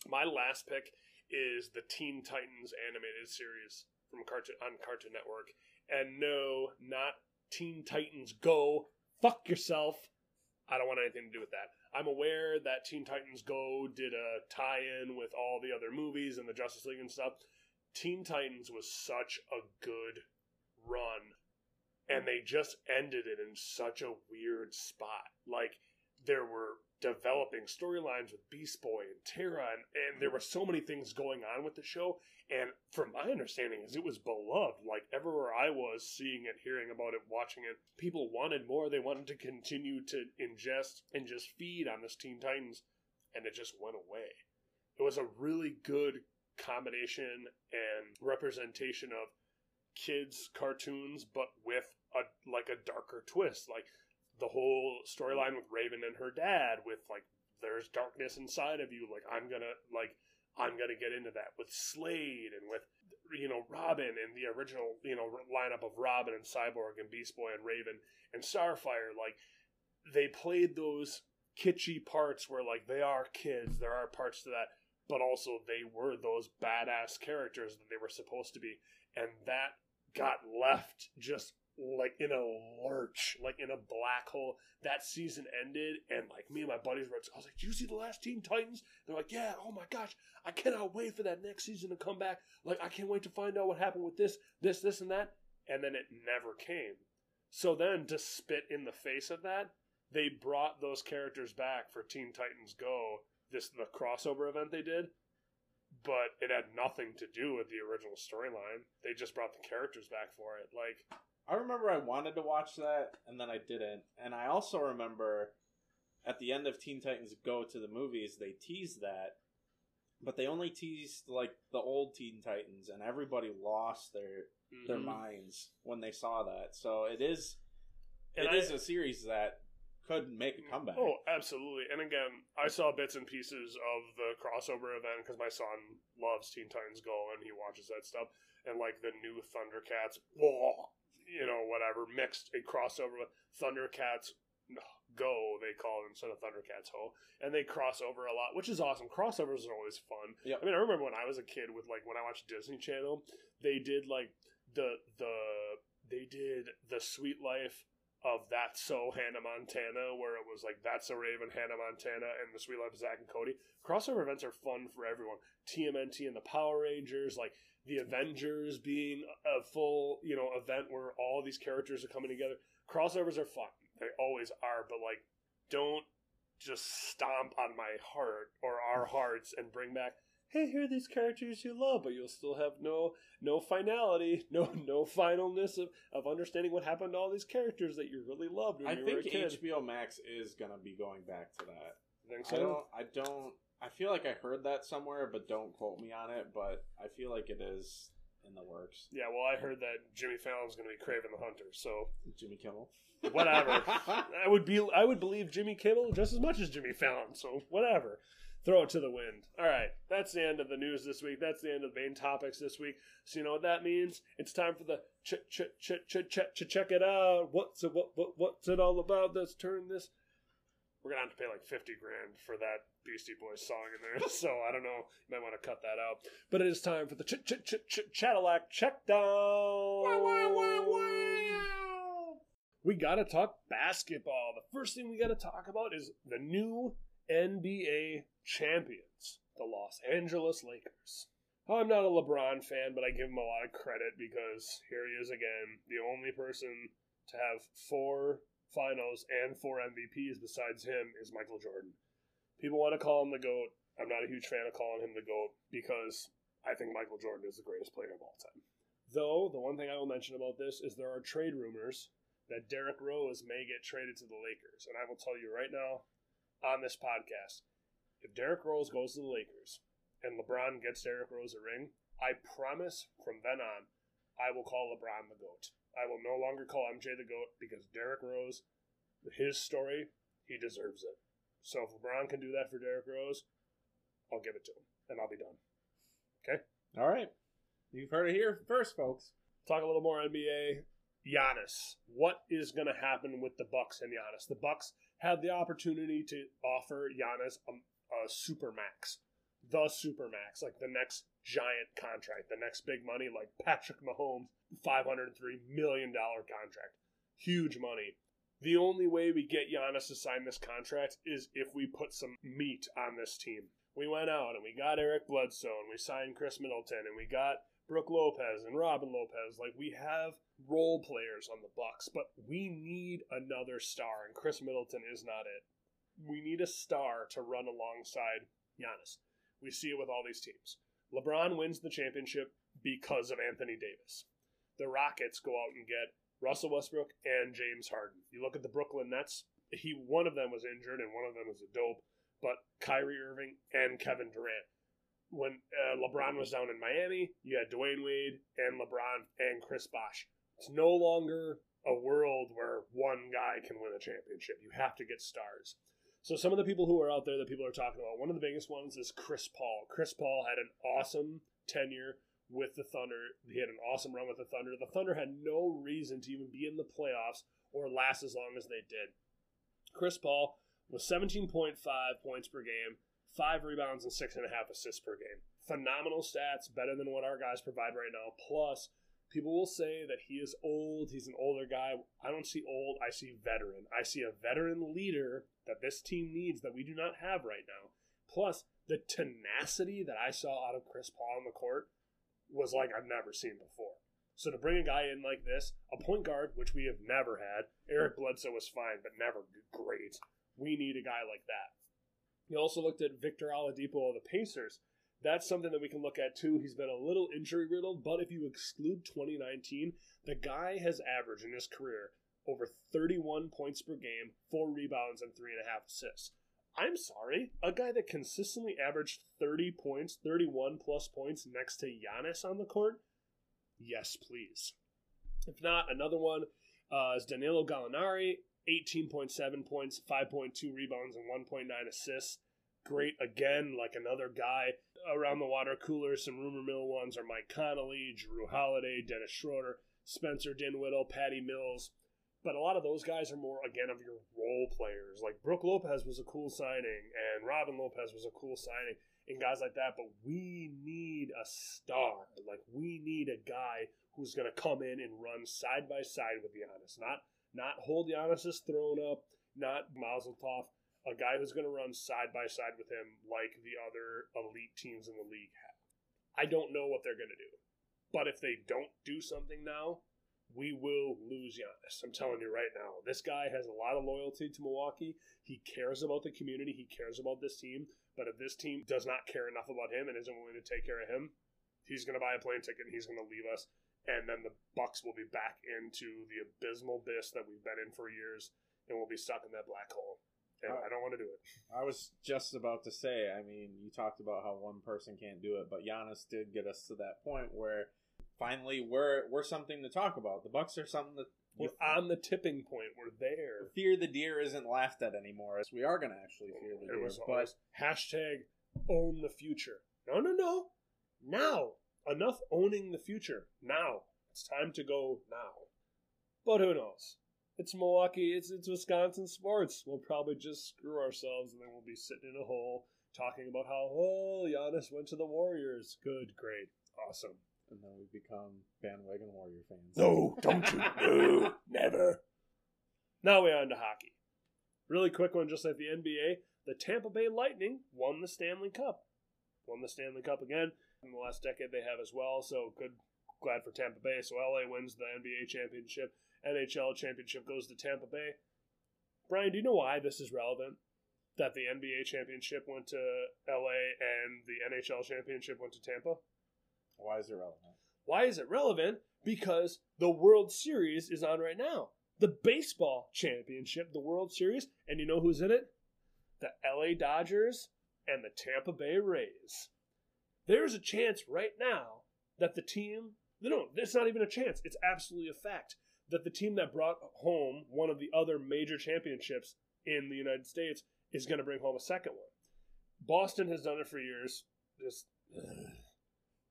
My last pick is the Teen Titans animated series from Cartoon on Cartoon Network. And no, not Teen Titans Go. Fuck yourself. I don't want anything to do with that. I'm aware that Teen Titans Go did a tie in with all the other movies and the Justice League and stuff. Teen Titans was such a good run, and they just ended it in such a weird spot. Like, there were developing storylines with Beast Boy and Terra, and, and there were so many things going on with the show. And from my understanding, is it was beloved. Like everywhere I was seeing it, hearing about it, watching it, people wanted more. They wanted to continue to ingest and just feed on this Teen Titans, and it just went away. It was a really good combination and representation of kids cartoons, but with a like a darker twist, like the whole storyline with Raven and her dad, with like there's darkness inside of you. Like I'm gonna like I'm gonna get into that with Slade and with you know Robin and the original you know lineup of Robin and Cyborg and Beast Boy and Raven and Starfire. Like they played those kitschy parts where like they are kids. There are parts to that, but also they were those badass characters that they were supposed to be, and that got left just like in a lurch, like in a black hole. That season ended, and like me and my buddies were, I was like, "Do you see the last Teen Titans?" They're like, "Yeah." Oh my gosh, I cannot wait for that next season to come back. Like, I can't wait to find out what happened with this, this, this, and that. And then it never came. So then, to spit in the face of that, they brought those characters back for Teen Titans Go. This the crossover event they did, but it had nothing to do with the original storyline. They just brought the characters back for it. Like
I remember I wanted to watch that and then I didn't. And I also remember at the end of Teen Titans Go to the movies, they teased that, but they only teased like the old Teen Titans, and everybody lost their their
mhm.
minds when they saw that. So it is
And
it
I-
is a series that could make a comeback.
Oh, absolutely. And again, I saw bits and pieces of the crossover event because my son loves Teen Titans Go and he watches that stuff. And like the new Thundercats, whoa, you know, whatever, mixed a crossover with Thundercats Go, they call it instead of Thundercats Ho. And they cross over a lot, which is awesome. Crossovers are always fun.
Yep.
I mean, I remember when I was a kid with like when I watched Disney Channel, they did like the the they did the Sweet Life of That's So Hannah Montana, where it was like That's a Raven, Hannah Montana, and the Sweet Life of Zack and Cody. Crossover events are fun for everyone. TMNT and the Power Rangers, like the Avengers being a full, you know, event where all these characters are coming together. Crossovers are fun. They always are, but like don't just stomp on my heart or our [laughs] hearts and bring back hey here are these characters you love but you'll still have no no finality [laughs] no no finalness of, of understanding what happened to all these characters that you really loved when
I
you were a
think HBO Max is gonna be going back to that.
think
I
so
don't. I don't. I feel like I heard that somewhere, but don't quote me on it. But I feel like it is in the works.
yeah well i heard that jimmy fallon's going to be Kraven the hunter so
Jimmy Kimmel.
whatever. [laughs] I would be i would believe jimmy kimmel just as much as jimmy fallon so whatever. Throw it to the wind. All right that's the end of the news this week. That's the end of the main topics this week. So you know what that means? It's time for the ch ch ch ch ch ch check it out. What's it what, what what's it all about? Let's turn this we're gonna have to pay like 50 grand for that beastie boys song in there. [laughs] So i don't know. You might want to cut that out. But it is time for the ch ch ch ch cadillac check down we gotta talk basketball. The first thing we gotta talk about is the new NBA champions, the Los Angeles Lakers. I'm not a LeBron fan, but I give him a lot of credit because here he is again, the only person to have four finals and four MVPs besides him is Michael Jordan. People want to call him the GOAT. I'm not a huge fan of calling him the GOAT because I think Michael Jordan is the greatest player of all time. Though, the one thing I will mention about this is there are trade rumors that Derrick Rose may get traded to the Lakers. And I will tell you right now on this podcast if Derrick Rose goes to the Lakers and LeBron gets Derrick Rose a ring, I promise from then on, I will call LeBron the GOAT. I will no longer call MJ the GOAT because Derrick Rose, his story, he deserves it. So if LeBron can do that for Derrick Rose, I'll give it to him and I'll be done. Okay?
All right, you've heard it here first, folks.
talk a little more NBA. Giannis. What is going to happen with the Bucks and Giannis? The Bucks had the opportunity to offer Giannis a, a super max, the supermax, like the next giant contract, the next big money, like Patrick Mahomes, five hundred three million dollar contract, huge money. The only way we get Giannis to sign this contract is if we put some meat on this team. We went out and we got Eric Bledsoe and we signed Khris Middleton and we got Brook Lopez and Robin Lopez. Like we have role players on the Bucks, but we need another star, and Khris Middleton is not it. We need a star to run alongside Giannis. We see it with all these teams. LeBron wins the championship because of Anthony Davis. The Rockets go out and get Russell Westbrook and James Harden. You look at the Brooklyn Nets. He one of them was injured and one of them was a dope, but Kyrie Irving and Kevin Durant when uh, LeBron was down in Miami, you had Dwyane Wade and LeBron and Chris Bosh. It's no longer a world where one guy can win a championship. You have to get stars. So some of the people who are out there that people are talking about, one of the biggest ones is Chris Paul. Chris Paul had an awesome tenure with the Thunder. He had an awesome run with the Thunder. The Thunder had no reason to even be in the playoffs or last as long as they did. Chris Paul was 17.5 points per game, five rebounds, and six and a half assists per game. Phenomenal stats, better than what our guys provide right now. Plus, people will say that he is old. He's an older guy. I don't see old. I see veteran. I see a veteran leader that this team needs that we do not have right now. Plus, the tenacity that I saw out of Chris Paul on the court was like I've never seen before. So to bring a guy in like this, a point guard, which we have never had, Eric Bledsoe was fine, but never great. We need a guy like that. He also looked at Victor Oladipo of the Pacers. That's something that we can look at too. He's been a little injury riddled, but if you exclude 2019, the guy has averaged in his career over 31 points per game, four rebounds, and three and a half assists. I'm sorry, a guy that consistently averaged 30 points, 31 plus points next to Giannis on the court? Yes, please. If not, another one uh, is Danilo Gallinari, 18.7 points, 5.2 rebounds, and 1.9 assists. Great again, like another guy around the water cooler. Some rumor mill ones are Mike Connolly, Jrue Holiday, Dennis Schroeder, Spencer Dinwiddie, Patty Mills. But a lot of those guys are more, again, of your role players. Like Brook Lopez was a cool signing, and Robin Lopez was a cool signing, and guys like that. But we need a star. Like, we need a guy who's going to come in and run side by side with Giannis. Not, not hold Giannis's throne up, not Mazel Tov. A guy who's going to run side by side with him like the other elite teams in the league have. I don't know what they're going to do. But if they don't do something now, we will lose Giannis. I'm telling you right now. This guy has a lot of loyalty to Milwaukee. He cares about the community. He cares about this team. But if this team does not care enough about him and isn't willing to take care of him, he's going to buy a plane ticket and he's going to leave us. And then the Bucks will be back into the abysmal abyss that we've been in for years, and we'll be stuck in that black hole. And I don't want to do it.
I was just about to say, I mean, you talked about how one person can't do it, but Giannis did get us to that point where finally we're we're something to talk about. The Bucks are something that
we're on the tipping point. We're there.
Fear the deer isn't laughed at anymore. We are going to actually fear the deer.
but hashtag own the future. No, no, no. Now enough owning the future. Now it's time to go now. But who knows? It's Milwaukee. It's it's Wisconsin sports. We'll probably just screw ourselves, and then we'll be sitting in a hole talking about how oh Giannis went to the Warriors. Good, great, awesome
and then we become bandwagon Warrior fans.
No, don't you? [laughs] no, never. Now we're on to hockey. Really quick one, just like the NBA. The Tampa Bay Lightning won the Stanley Cup. Won the Stanley Cup again. In the last decade, they have as well. So good, glad for Tampa Bay. So LA wins the NBA championship. NHL championship goes to Tampa Bay. Brian, do you know why this is relevant? That the NBA championship went to LA and the NHL championship went to Tampa?
Why is it relevant?
Why is it relevant? Because the World Series is on right now. The baseball championship, the World Series, and you know who's in it? The LA Dodgers and the Tampa Bay Rays. There's a chance right now that the team, no, it's not even a chance, it's absolutely a fact that the team that brought home one of the other major championships in the United States is going to bring home a second one. Boston has done it for years. Just [sighs]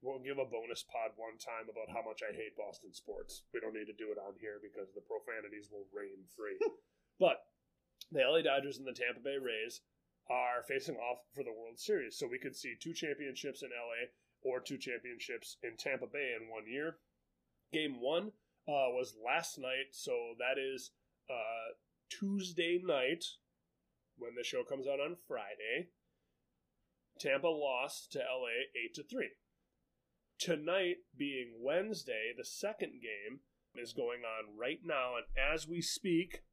We'll give a bonus pod one time about how much I hate Boston sports. We don't need to do it on here because the profanities will reign free. [laughs] but the LA Dodgers and the Tampa Bay Rays are facing off for the World Series. So we could see two championships in LA or two championships in Tampa Bay in one year. Game one uh, was last night, so that is uh, Tuesday night when the show comes out on Friday. Tampa lost to LA 8 to 3. Tonight, being Wednesday, the second game is going on right now, and as we speak,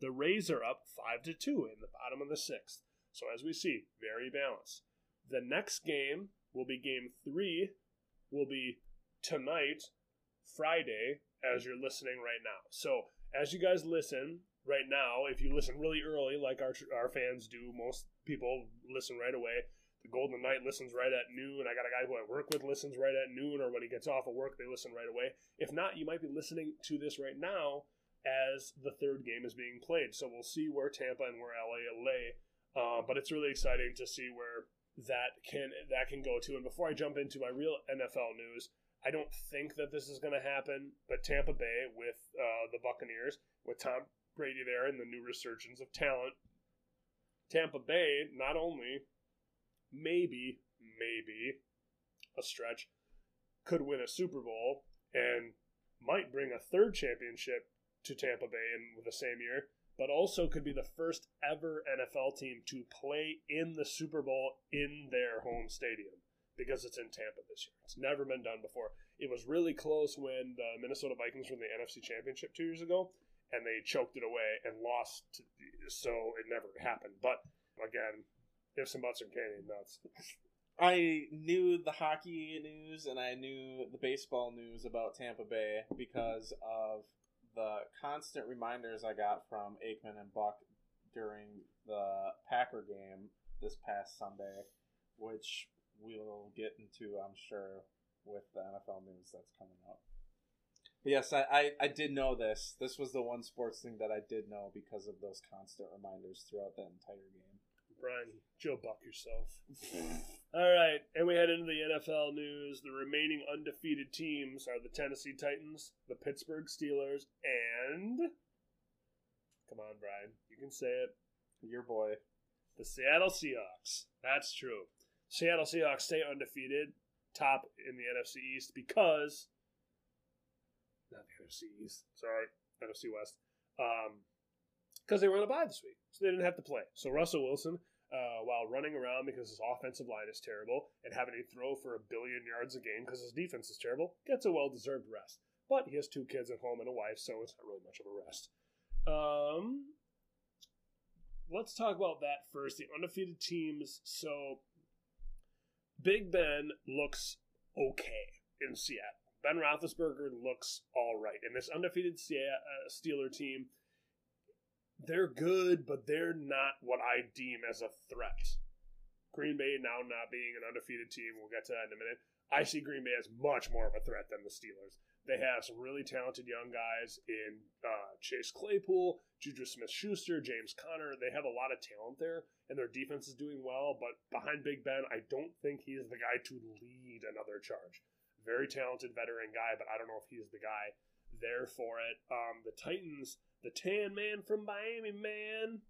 the Rays are up five to two in the bottom of the sixth. So as we see, very balanced. The next game will be game three, will be tonight, Friday, as you're listening right now. So as you guys listen right now, if you listen really early, like our our fans do, most people listen right away. the Golden Knight listens right at noon. I got a guy who I work with listens right at noon, or when he gets off of work, they listen right away. If not, you might be listening to this right now as the third game is being played. So we'll see where Tampa and where LA lay. Uh, but it's really exciting to see where that can that can go to. And before I jump into my real NFL news, I don't think that this is going to happen. But Tampa Bay with uh, the Buccaneers, with Tom Brady there and the new resurgence of talent, Tampa Bay not only maybe maybe a stretch could win a Super Bowl and might bring a third championship to Tampa Bay in the same year, but also could be the first ever NFL team to play in the Super Bowl in their home stadium because it's in Tampa this year. It's never been done before. It was really close when the Minnesota Vikings won the NFC Championship two years ago, and they choked it away and lost, so it never happened. But again, if some butts are candy nuts.
I knew the hockey news and I knew the baseball news about Tampa Bay because of the constant reminders I got from Aikman and Buck during the Packer game this past Sunday, which we'll get into, I'm sure, with the NFL news that's coming up. But yes, I, I, I did know this. This was the one sports thing that I did know because of those constant reminders throughout the entire game.
Brian, Joe Buck yourself. [laughs] All right, and we head into the NFL news. The remaining undefeated teams are the Tennessee Titans, the Pittsburgh Steelers, and come on, Brian, you can say it.
Your boy,
the Seattle Seahawks. That's true. Seattle Seahawks stay undefeated, top in the NFC East because not the NFC East. Sorry, NFC West. Um, because they were on a bye this week, so they didn't have to play. So Russell Wilson, uh, while running around because his offensive line is terrible and having to throw for a billion yards a game because his defense is terrible, gets a well-deserved rest. But he has two kids at home and a wife, so it's not really much of a rest. Um, let's talk about that first. The undefeated teams. So Big Ben looks okay in Seattle. Ben Roethlisberger looks all right, and this undefeated uh, Steeler team they're good, but they're not what I deem as a threat. Green Bay now not being an undefeated team, we'll get to that in a minute. I see Green Bay as much more of a threat than the Steelers. They have some really talented young guys in uh, Chase Claypool, Juju Smith Schuster, James Conner. They have a lot of talent there, and their defense is doing well. But behind Big Ben, I don't think he's the guy to lead another charge. Very talented veteran guy, but I don't know if he's the guy there for it. Um, the Titans the Tan Man from Miami, man.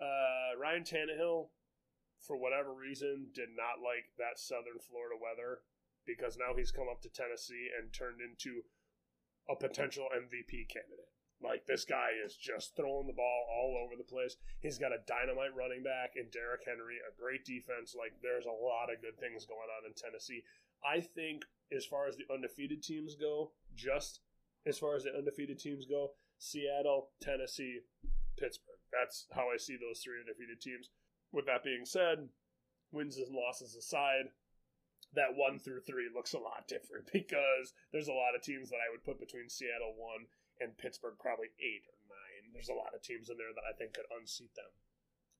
Uh, Ryan Tannehill, for whatever reason, did not like that Southern Florida weather because now he's come up to Tennessee and turned into a potential MVP candidate. Like this guy is just throwing the ball all over the place. He's got a dynamite running back in Derrick Henry, a great defense. Like there's a lot of good things going on in Tennessee. I think as far as the undefeated teams go, just as far as the undefeated teams go, Seattle, Tennessee, Pittsburgh. That's how I see those three undefeated teams. With that being said, wins and losses aside, that one through three looks a lot different [laughs] because there's a lot of teams that I would put between Seattle one and Pittsburgh probably eight or nine. There's a lot of teams in there that I think could unseat them.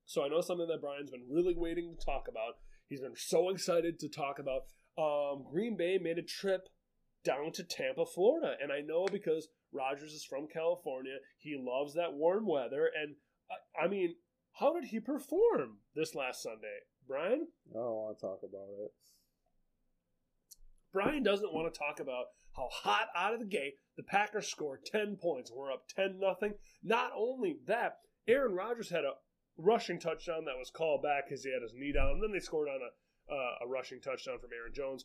So I know something that Brian's been really waiting to talk about. He's been so excited to talk about. Um, Green Bay made a trip down to Tampa, Florida, and I know because Rodgers is from California. He loves that warm weather. And I mean, how did he perform this last Sunday, Brian?
I don't want to talk about it.
Brian doesn't want to talk about how hot out of the gate the Packers scored 10 points. We're up 10 nothing. Not only that, Aaron Rodgers had a rushing touchdown that was called back because he had his knee down. And then they scored on a, uh, a rushing touchdown from Aaron Jones.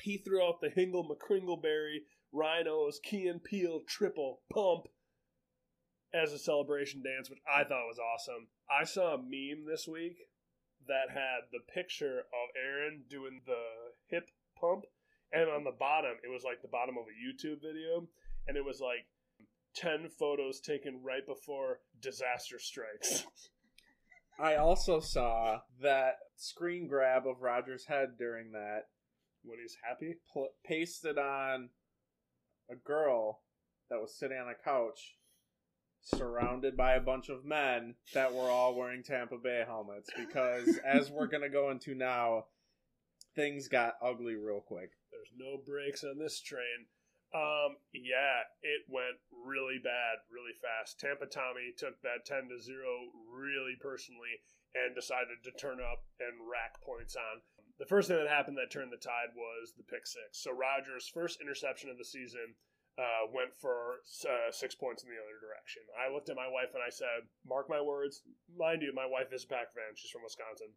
He threw out the Hingle McCringleberry Rhinos, Key and Peele triple pump as a celebration dance, which I thought was awesome. I saw a meme this week that had the picture of Aaron doing the hip pump, and on the bottom, it was like the bottom of a YouTube video, and it was like 10 photos taken right before disaster strikes. [laughs]
I also saw that screen grab of Rodgers' head during that
when he's happy,
pl- pasted on a girl that was sitting on a couch surrounded by a bunch of men that were all wearing Tampa Bay helmets because, [laughs] as we're going to go into now, things got ugly real quick.
There's no brakes on this train. Um, yeah, it went really bad, really fast. Tampa Tommy took that 10 to 0 really personally and decided to turn up and rack points on. The first thing that happened that turned the tide was the pick six. So Rodgers' first interception of the season uh, went for uh, six points in the other direction. I looked at my wife and I said, "Mark my words." Mind you, my wife is a Pack fan. She's from Wisconsin.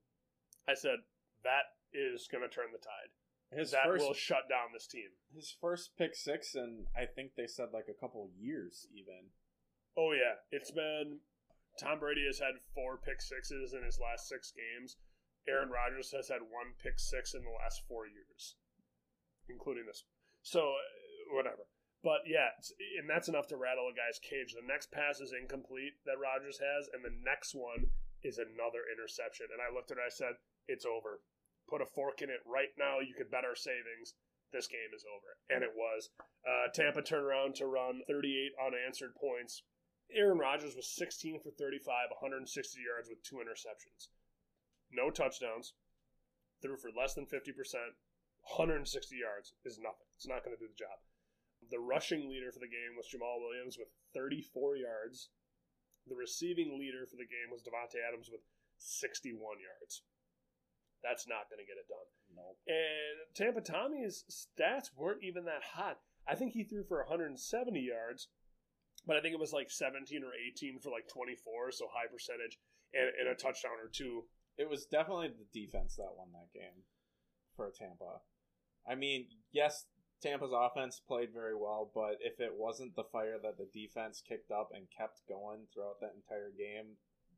I said that is going to turn the tide.
His
that
first,
will shut down this team.
his first pick six, and I think they said like a couple years even.
Oh yeah, it's been. Tom Brady has had four pick sixes in his last six games. Aaron Rodgers has had one pick six in the last four years, including this. So uh, whatever. But yeah, and that's enough to rattle a guy's cage. The next pass is incomplete that Rodgers has, and the next one is another interception. And I looked at it, and I said, "It's over. Put a fork in it right now. You could bet our savings. This game is over." And it was. Uh, Tampa turned around to run 38 unanswered points. Aaron Rodgers was 16 for 35, 160 yards with two interceptions. No touchdowns. Threw for less than 50%. 160 yards is nothing. It's not going to do the job. The rushing leader for the game was Jamaal Williams with 34 yards. The receiving leader for the game was Davante Adams with 61 yards. That's not going to get it done.
Nope.
And Tampa Tommy's stats weren't even that hot. I think he threw for 170 yards, but I think it was like 17 or 18 for like 24, so high percentage, and, and a touchdown or two.
It was definitely the defense that won that game for Tampa. I mean, yes, Tampa's offense played very well, but if it wasn't the fire that the defense kicked up and kept going throughout that entire game,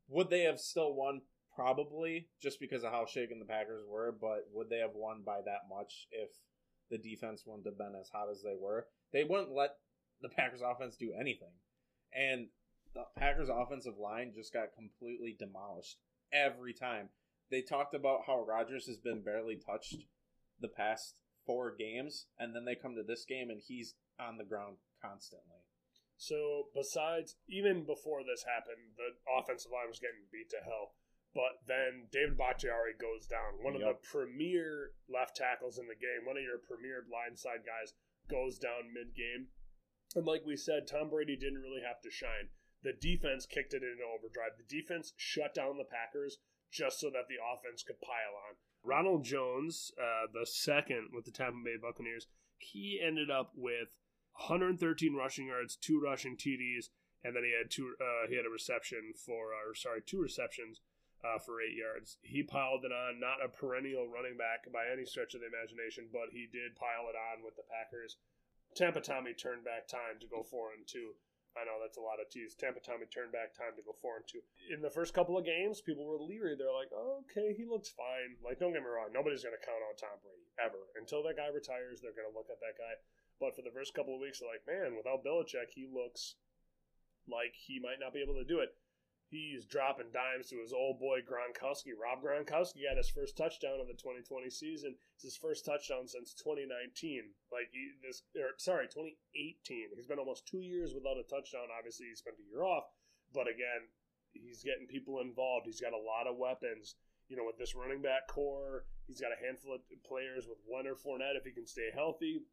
would they have still won? Probably, just because of how shaken the Packers were, but would they have won by that much if the defense wouldn't have been as hot as they were? They wouldn't let the Packers offense do anything. And the Packers offensive line just got completely demolished every time. They talked about how Rodgers has been barely touched the past four games, and then they come to this game and he's on the ground constantly.
So besides, even before this happened, the offensive line was getting beat to hell. But then David Bakhtiari goes down. One of the premier left tackles in the game, one of your premier blindside guys, goes down mid game. And like we said, Tom Brady didn't really have to shine. The defense kicked it into overdrive. The defense shut down the Packers just so that the offense could pile on. Ronald Jones, uh, the second with the Tampa Bay Buccaneers, he ended up with 113 rushing yards, two rushing TDs, and then he had two. Uh, he had a reception for, or sorry, two receptions uh, for eight yards. He piled it on. Not a perennial running back by any stretch of the imagination, but he did pile it on with the Packers. Tampa Tommy turned back time to go four and two. I know that's a lot of tease. Tampa Tommy turned back time to go four and two. In the first couple of games, people were leery. They're like, "Okay, he looks fine." Like, don't get me wrong, nobody's going to count on Tom Brady ever until that guy retires. They're going to look at that guy. But for the first couple of weeks, they're like, "Man, without Belichick, he looks like he might not be able to do it." He's dropping dimes to his old boy Gronkowski. Rob Gronkowski got his first touchdown of the 2020 season. It's his first touchdown since 2019. Like he, this, or sorry, 2018. He's been almost two years without a touchdown. Obviously, he spent a year off, but again, he's getting people involved. He's got a lot of weapons. You know, with this running back core, he's got a handful of players with Leonard Fournette if he can stay healthy.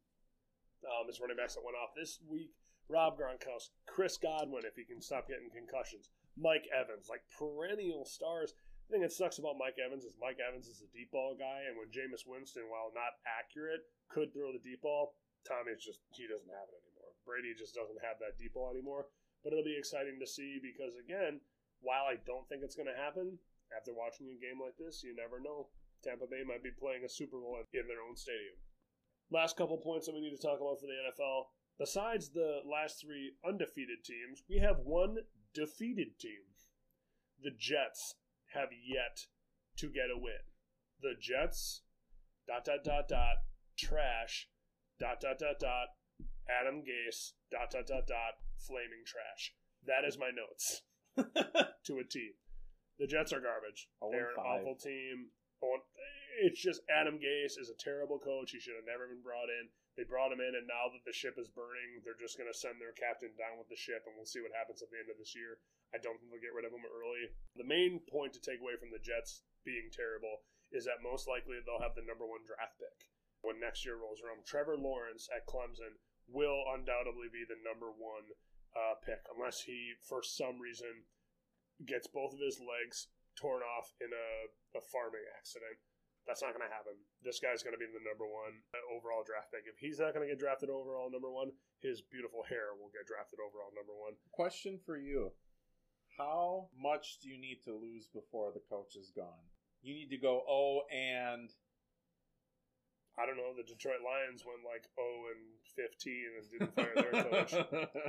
Um, his running backs that went off this week: Rob Gronkowski, Chris Godwin if he can stop getting concussions. Mike Evans, like perennial stars. The thing that sucks about Mike Evans is Mike Evans is a deep ball guy, and when Jameis Winston, while not accurate, could throw the deep ball, Tommy's just he doesn't have it anymore. Brady just doesn't have that deep ball anymore. But it'll be exciting to see because again, while I don't think it's going to happen, after watching a game like this, you never know. Tampa Bay might be playing a Super Bowl in their own stadium. Last couple points that we need to talk about for the NFL. Besides the last three undefeated teams, we have one defeated team. The Jets have yet to get a win. The Jets, dot, dot, dot, dot, trash, dot, dot, dot, dot, Adam Gase, dot, dot, dot, dot, flaming trash. That is my notes [laughs] to a T. The Jets are garbage.
Oh,
They're an awful team. Oh, It's just Adam Gase is a terrible coach. He should have never been brought in. They brought him in, and now that the ship is burning, they're just going to send their captain down with the ship, and we'll see what happens at the end of this year. I don't think they'll get rid of him early. The main point to take away from the Jets being terrible is that most likely they'll have the number one draft pick when next year rolls around. Trevor Lawrence at Clemson will undoubtedly be the number one uh, pick, unless he, for some reason, gets both of his legs torn off in a, a farming accident. That's not going to happen. This guy's going to be the number one uh, overall draft pick. If he's not going to get drafted overall number one, his beautiful hair will get drafted overall number one.
Question for you How much do you need to lose before the coach is gone? You need to go, oh, and
I don't know. The Detroit Lions went like 0 and 15 and didn't fire their coach.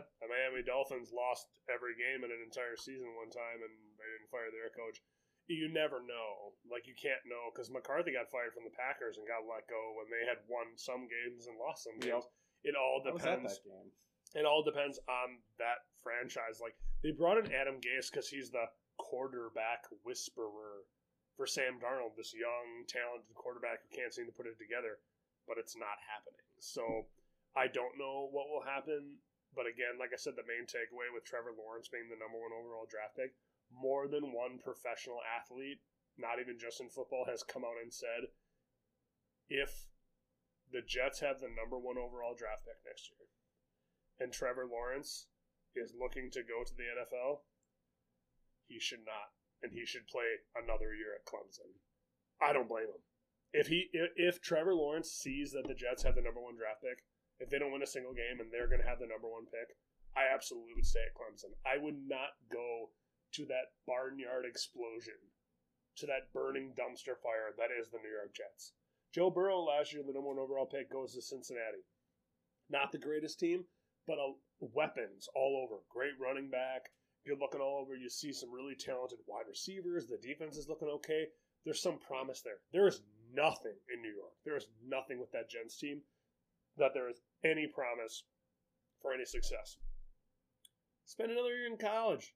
[laughs] the Miami Dolphins lost every game in an entire season one time and they didn't fire their coach. You never know. Like you can't know because McCarthy got fired from the Packers and got let go when they had won some games and lost some games. Yep. It all depends. It all depends on that franchise. Like they brought in Adam Gase because he's the quarterback whisperer for Sam Darnold, this young, talented quarterback who can't seem to put it together, but it's not happening. So I don't know what will happen. But again, like I said, the main takeaway with Trevor Lawrence being the number one overall draft pick, more than one professional athlete, not even just in football, has come out and said if the Jets have the number one overall draft pick next year and Trevor Lawrence is looking to go to the NFL, he should not and he should play another year at Clemson. I don't blame him. If he if, Trevor Lawrence sees that the Jets have the number one draft pick, if they don't win a single game and they're going to have the number one pick, I absolutely would stay at Clemson. I would not go to that barnyard explosion, to that burning dumpster fire that is the New York Jets. Joe Burrow last year, the number one overall pick, goes to Cincinnati. Not the greatest team, but a, weapons all over. Great running back, you're looking all over. You see some really talented wide receivers. The defense is looking okay. There's some promise there. There is nothing in New York. There is nothing with that Jets team that there is any promise for any success. Spend another year in college.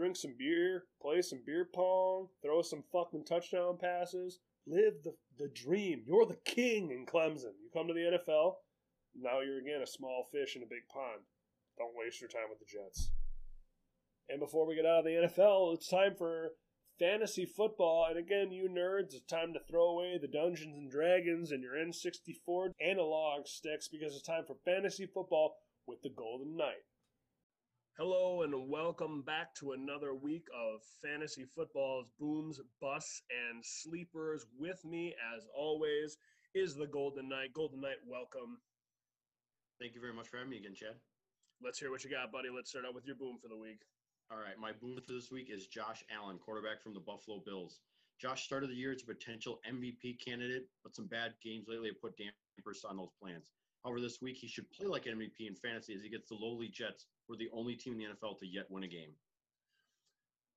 Drink some beer, play some beer pong, throw some fucking touchdown passes, live the, the dream. You're the king in Clemson. You come to the NFL, now you're again a small fish in a big pond. Don't waste your time with the Jets. And before we get out of the NFL, it's time for fantasy football. And again, you nerds, it's time to throw away the Dungeons and Dragons and your N64 analog sticks because it's time for fantasy football with the Golden Knight. Hello and welcome back to another week of fantasy football's booms, busts, and sleepers. With me, as always, is the Golden Knight. Golden Knight, welcome.
Thank you very much for having me again, Chad.
Let's hear what you got, buddy. Let's start out with your boom for the week.
All right, my boom for this week is Josh Allen, quarterback from the Buffalo Bills. Josh started the year as a potential MVP candidate, but some bad games lately have put dampers on those plans. However, this week he should play like an MVP in fantasy as he gets the lowly Jets, who are the only team in the NFL to yet win a game.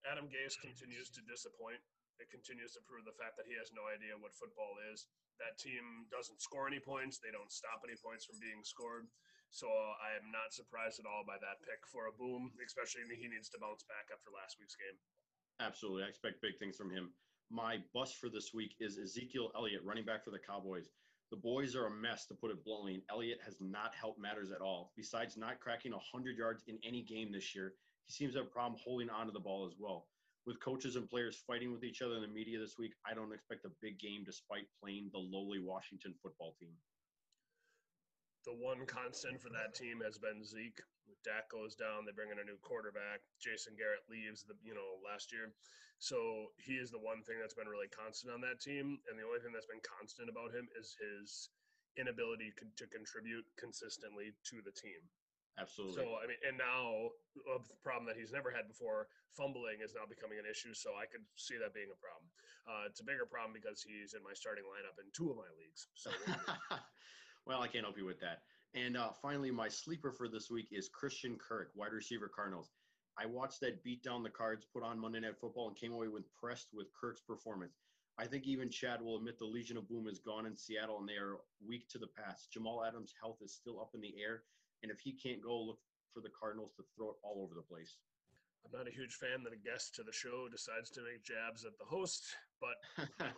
Adam Gase continues to disappoint. It continues to prove the fact that he has no idea what football is. That team doesn't score any points. They don't stop any points from being scored. So I am not surprised at all by that pick for a boom, especially he needs to bounce back after last week's game.
Absolutely. I expect big things from him. My bust for this week is Ezekiel Elliott, running back for the Cowboys. The boys are a mess, to put it bluntly, and Elliott has not helped matters at all. Besides not cracking 100 yards in any game this year, he seems to have a problem holding onto the ball as well. With coaches and players fighting with each other in the media this week, I don't expect a big game despite playing the lowly Washington football team
the one constant for that team has been Zeke. Dak goes down, they bring in a new quarterback. Jason Garrett leaves the you know last year, so he is the one thing that's been really constant on that team. And the only thing that's been constant about him is his inability to contribute consistently to the team.
Absolutely.
So I mean, and now a problem that he's never had before, fumbling is now becoming an issue. So I could see that being a problem. Uh, it's a bigger problem because he's in my starting lineup in two of my leagues. So. [laughs]
Well, I can't help you with that. And uh, finally, my sleeper for this week is Christian Kirk, wide receiver Cardinals. I watched that beat down the cards put on Monday Night Football and came away impressed with Kirk's performance. I think even Chad will admit the Legion of Boom is gone in Seattle and they are weak to the pass. Jamal Adams' health is still up in the air, and if he can't go, look for the Cardinals to throw it all over the place.
I'm not a huge fan that a guest to the show decides to make jabs at the host, but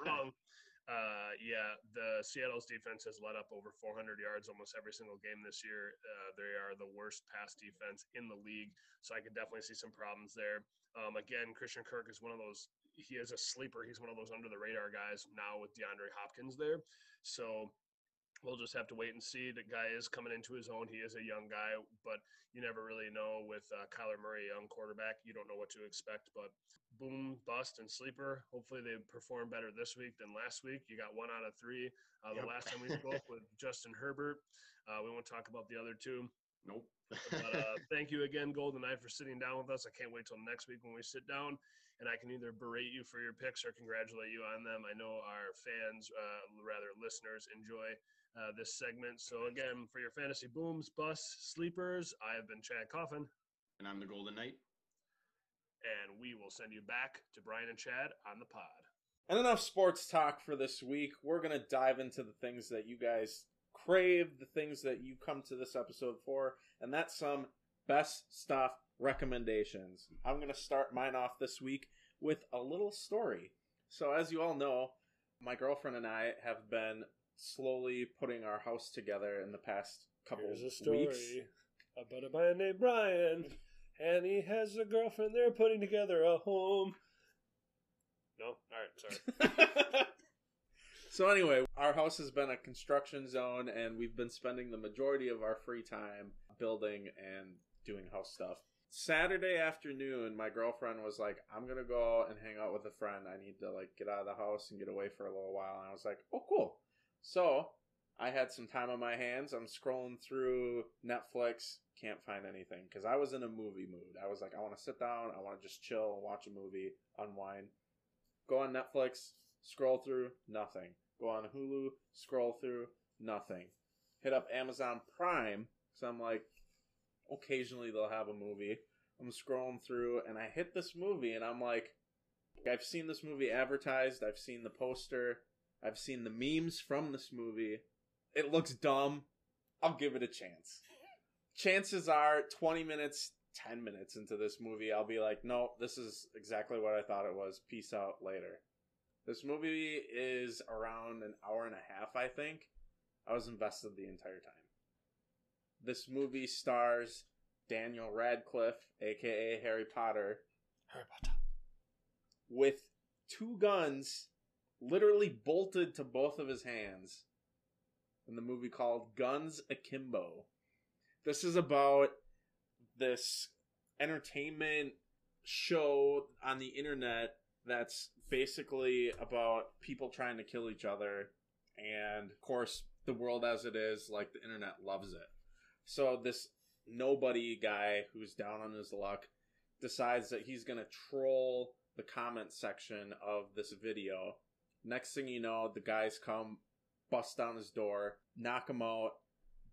wrong. [laughs] Uh, yeah, the Seattle's defense has let up over 400 yards almost every single game this year. Uh, they are the worst pass defense in the league, so I could definitely see some problems there. Um, again, Christian Kirk is one of those. He is a sleeper. He's one of those under the radar guys now with DeAndre Hopkins there. So we'll just have to wait and see. The guy is coming into his own. He is a young guy, but you never really know with uh, Kyler Murray, young quarterback. You don't know what to expect. But boom, bust, and sleeper. Hopefully they perform better this week than last week. You got one out of three. Uh, the
Yep.
last time we [laughs] spoke with Justin Herbert, uh, we won't talk about the other two.
Nope. [laughs]
But uh, thank you again, Golden Knight, for sitting down with us. I can't wait till next week when we sit down and I can either berate you for your picks or congratulate you on them. I know our fans, uh, rather listeners, enjoy uh, this segment. So again, for your fantasy booms, busts, sleepers, I have been Chad Coffin,
and I'm the Golden Knight.
And we will send you back to Brian and Chad on the pod.
And enough sports talk for this week. We're going to dive into the things that you guys crave, the things that you come to this episode for, and that's some best stuff recommendations. I'm going to start mine off this week with a little story. So, as you all know, my girlfriend and I have been slowly putting our house together in the past couple
Here's a story
weeks.
about a man named Brian, and he has a girlfriend. They're putting together a home. No, all right, sorry. [laughs] [laughs]
so anyway, our house has been a construction zone and we've been spending the majority of our free time building and doing house stuff. Saturday afternoon, my girlfriend was like, "I'm going to go and hang out with a friend. I need to like get out of the house and get away for a little while." And I was like, "Oh, cool." So, I had some time on my hands. I'm scrolling through Netflix, can't find anything because I was in a movie mood. I was like, I want to sit down, I want to just chill and watch a movie, unwind. Go on Netflix, scroll through, nothing. Go on Hulu, scroll through, nothing. Hit up Amazon Prime, so I'm like, occasionally they'll have a movie. I'm scrolling through and I hit this movie and I'm like, I've seen this movie advertised, I've seen the poster, I've seen the memes from this movie. It looks dumb. I'll give it a chance. Chances are 20 minutes, 10 minutes into this movie, I'll be like, no, this is exactly what I thought it was. Peace out later. This movie is around an hour and a half, I think. I was invested the entire time. This movie stars Daniel Radcliffe, aka Harry Potter,
Harry Potter.
with two guns literally bolted to both of his hands in the movie called Guns Akimbo. This is about this entertainment show on the internet that's basically about people trying to kill each other. And of course the world as it is like the internet loves it. So this nobody guy who's down on his luck decides that he's going to troll the comment section of this video. Next thing you know the guys come bust down his door knock him out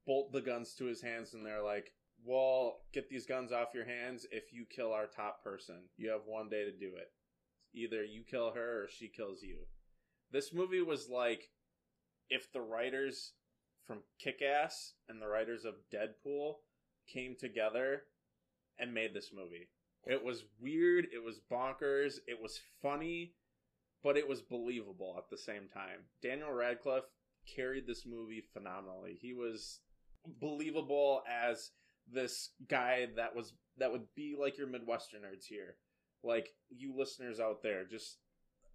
bolt the guns to his hands and they're like well get these guns off your hands. If you kill our top person you have one day to do it. Either you kill her or she kills you. This movie was like if the writers from kick-ass and the writers of deadpool came together and made this movie. It was weird it was bonkers it was funny but it was believable at the same time. Daniel radcliffe carried this movie phenomenally. He was believable as this guy that was that would be like your midwesterners here like you listeners out there just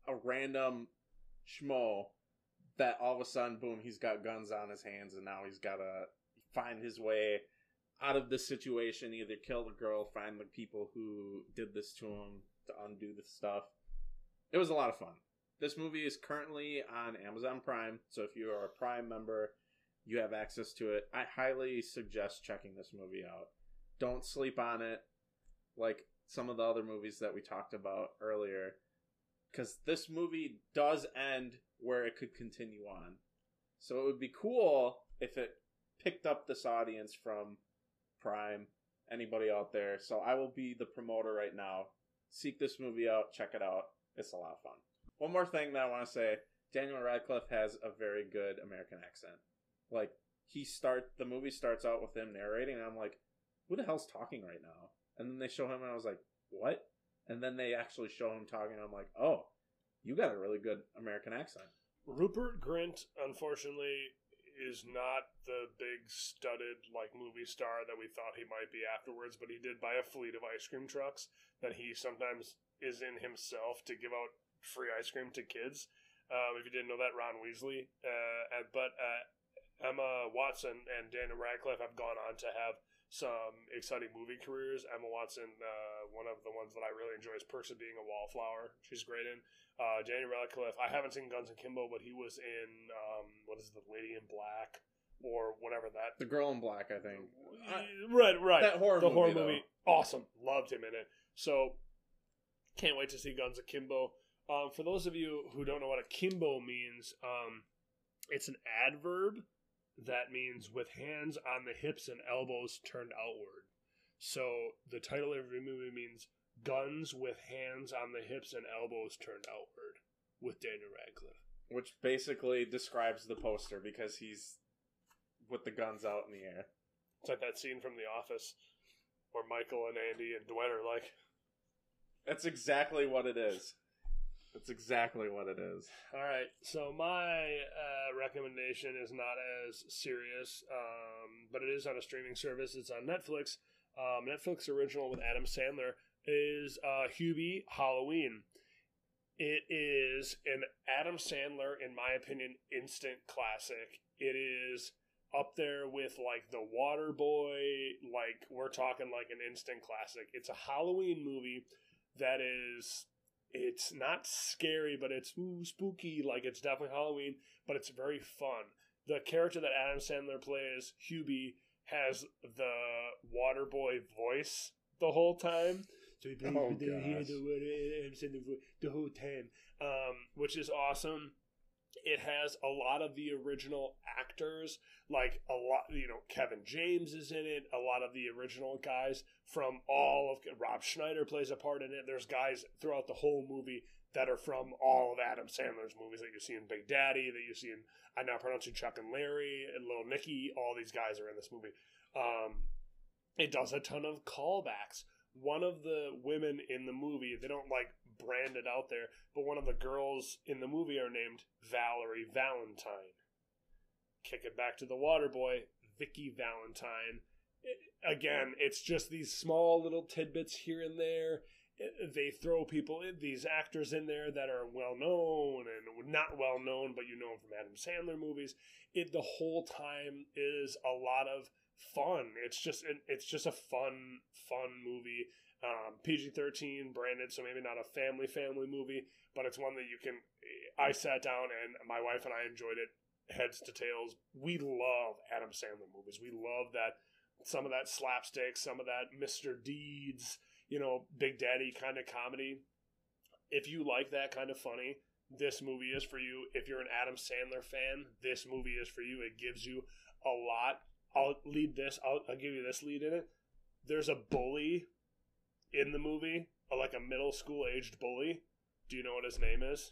a random schmo that all of a sudden boom he's got guns on his hands and now he's got to find his way out of this situation either kill the girl find the people who did this to him to undo the stuff. It was a lot of fun this movie is currently on amazon prime so if you are a prime member you have access to it. I highly suggest checking this movie out. Don't sleep on it like some of the other movies that we talked about earlier because this movie does end where it could continue on. So it would be cool if it picked up this audience from prime anybody out there. So i will be the promoter right now. Seek this movie out check it out. It's a lot of fun one more thing that i want to say daniel radcliffe has a very good american accent. Like he start the movie starts out with him narrating and i'm like who the hell's talking right now? And then they show him and i was like what? And then they actually show him talking and i'm like oh you got a really good american accent.
Rupert Grint, unfortunately, is not the big studded like movie star that we thought he might be afterwards, but he did buy a fleet of ice cream trucks that he sometimes is in himself to give out free ice cream to kids. Um, if you didn't know that, Ron Weasley. Uh, but uh, Emma Watson and Daniel Radcliffe have gone on to have some exciting movie careers. Emma Watson, uh, one of the ones that I really enjoy is Perks of Being a Wallflower. She's great in. Uh, Daniel Radcliffe, I haven't seen Guns and Kimbo, but he was in, um, what is it, The Lady in Black? Or whatever that.
The Girl in Black, I think.
right, right.
That horror
the
movie,
horror
though.
movie. Awesome. Loved him in it. So, can't wait to see Guns Akimbo. Um, for those of you who don't know what akimbo means, um, it's an adverb that means with hands on the hips and elbows turned outward. So the title of the movie means guns with hands on the hips and elbows turned outward with Daniel Radcliffe.
Which basically describes the poster because he's with the guns out in the air.
It's like that scene from The Office where Michael and Andy and Dwight are like,
That's exactly what it is. That's exactly what it is.
All right, so my uh, recommendation is not as serious, um, but it is on a streaming service. It's on Netflix. Um, Netflix original with Adam Sandler is uh, Hubie Halloween. It is an Adam Sandler, in my opinion, instant classic. It is up there with like The Water Boy. Like we're talking like an instant classic. It's a Halloween movie that is it's not scary, but it's ooh, spooky. Like it's definitely Halloween, but it's very fun. The character that Adam Sandler plays, Hubie, has the water boy voice the whole time. So he plays
Oh,
the, he had
gosh.
the, word- Adam Sandler voice the whole time, um, which is awesome. It has a lot of the original actors, like a lot, you know, Kevin James is in it. A lot of the original guys from all of Rob Schneider plays a part in it. There's guys throughout the whole movie that are from all of Adam Sandler's movies that you see in Big Daddy, that you see in I now pronounce you Chuck and Larry and Little Nicky. All these guys are in this movie. Um, it does a ton of callbacks. One of the women in the movie, they don't like brand it out there, but one of the girls in the movie are named Valerie Valentine. Kick it back to the water boy, Vicky Valentine. Again, it's just these small little tidbits here and there. They throw people in, these actors in there that are well known and not well known, but you know them from Adam Sandler movies. It the whole time is a lot of fun. It's just it's just a fun fun movie. Um, PG thirteen branded, so maybe not a family family movie, but it's one that you can. I sat down and my wife and I enjoyed it heads to tails. We love Adam Sandler movies. We love that some of that slapstick, some of that Mr. Deeds, you know, Big Daddy kind of comedy. If you like that kind of funny, this movie is for you. If you're an Adam Sandler fan, this movie is for you. It gives you a lot. I'll lead this. I'll, I'll give you this lead in it. There's a bully in the movie, like a middle school aged bully. Do you know what his name is?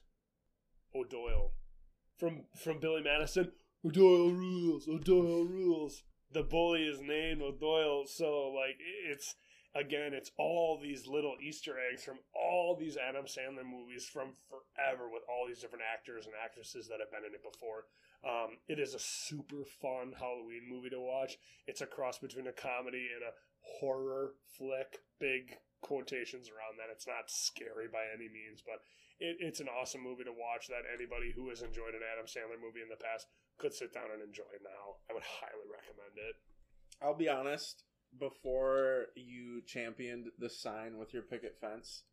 O'Doyle. From from Billy Madison. O'Doyle rules. O'Doyle rules. The bully is named O'Doyle, so like it's again, it's all these little Easter eggs from all these Adam Sandler movies from forever with all these different actors and actresses that have been in it before. Um, it is a super fun Halloween movie to watch. It's a cross between a comedy and a horror flick. Big quotations around that. It's not scary by any means, but it, it's an awesome movie to watch that anybody who has enjoyed an Adam Sandler movie in the past could sit down and enjoy now. I would highly recommend it.
I'll be honest. Before you championed the sign with your picket fence,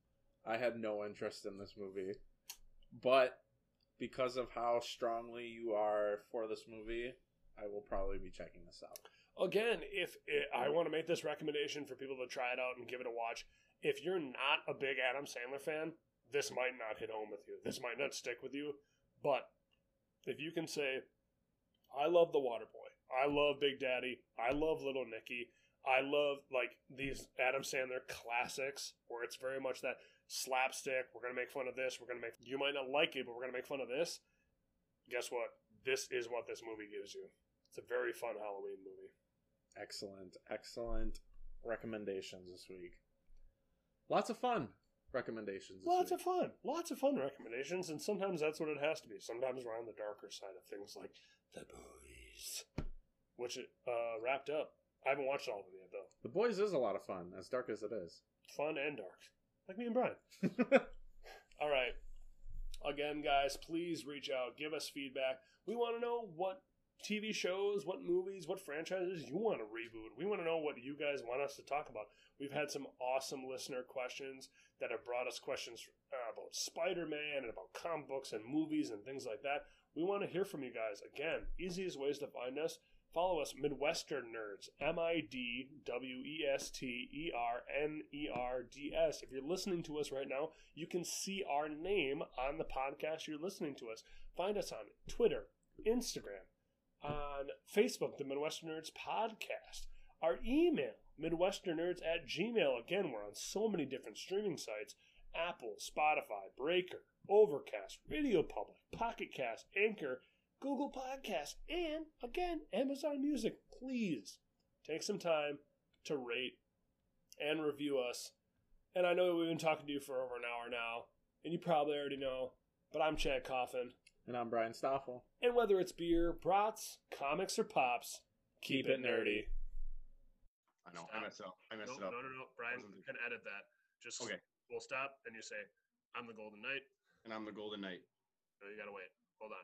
I had no interest in this movie. But because of how strongly you are for this movie, I will probably be checking this out.
Again, if it, I want to make this recommendation for people to try it out and give it a watch, if you're not a big Adam Sandler fan, this might not hit home with you. This might not stick with you. But if you can say, I love The Waterboy, I love Big Daddy, I love Little Nicky, I love like these Adam Sandler classics where it's very much that slapstick. We're gonna make fun of this. We're gonna make. You might not like it, but we're gonna make fun of this. Guess what? This is what this movie gives you. It's a very fun Halloween movie.
Excellent, excellent recommendations this week. Lots of fun. recommendations. this
Lots
week.
of fun. Lots of fun recommendations, and sometimes that's what it has to be. Sometimes we're on the darker side of things like The Boys, which uh, wrapped up. I haven't watched all of it yet, though.
The Boys is a lot of fun, as dark as it is.
Fun and dark. Like me and Brian. [laughs] All right. Again, guys, please reach out. Give us feedback. We want to know what TV shows, what movies, what franchises you want to reboot. We want to know what you guys want us to talk about. We've had some awesome listener questions that have brought us questions uh, about Spider Man and about comic books and movies and things like that. We want to hear from you guys. Again, easiest ways to find us follow us midwestern nerds m-i-d-w-e-s-t-e-r-n-e-r-d-s if you're listening to us right now you can see our name on the podcast you're listening to us find us on twitter instagram on facebook the midwestern nerds podcast our email midwesternnerds at gmail again we're on so many different streaming sites apple spotify breaker overcast radio public pocket cast anchor Google Podcasts, and again, Amazon Music. Please take some time to rate and review us. And I know we've been talking to you for over an hour now, and you probably already know, but I'm Chad Coffin.
And I'm Brian Stoffel.
And whether it's beer, brats, comics, or pops, keep, it nerdy.
I know.
Stop.
I messed up. I messed
No,
it up.
no, no, no. Brian can edit that. Just
Okay.
we'll stop, and you say, I'm the Golden Knight.
And I'm the Golden Knight.
No, you gotta wait. Hold on.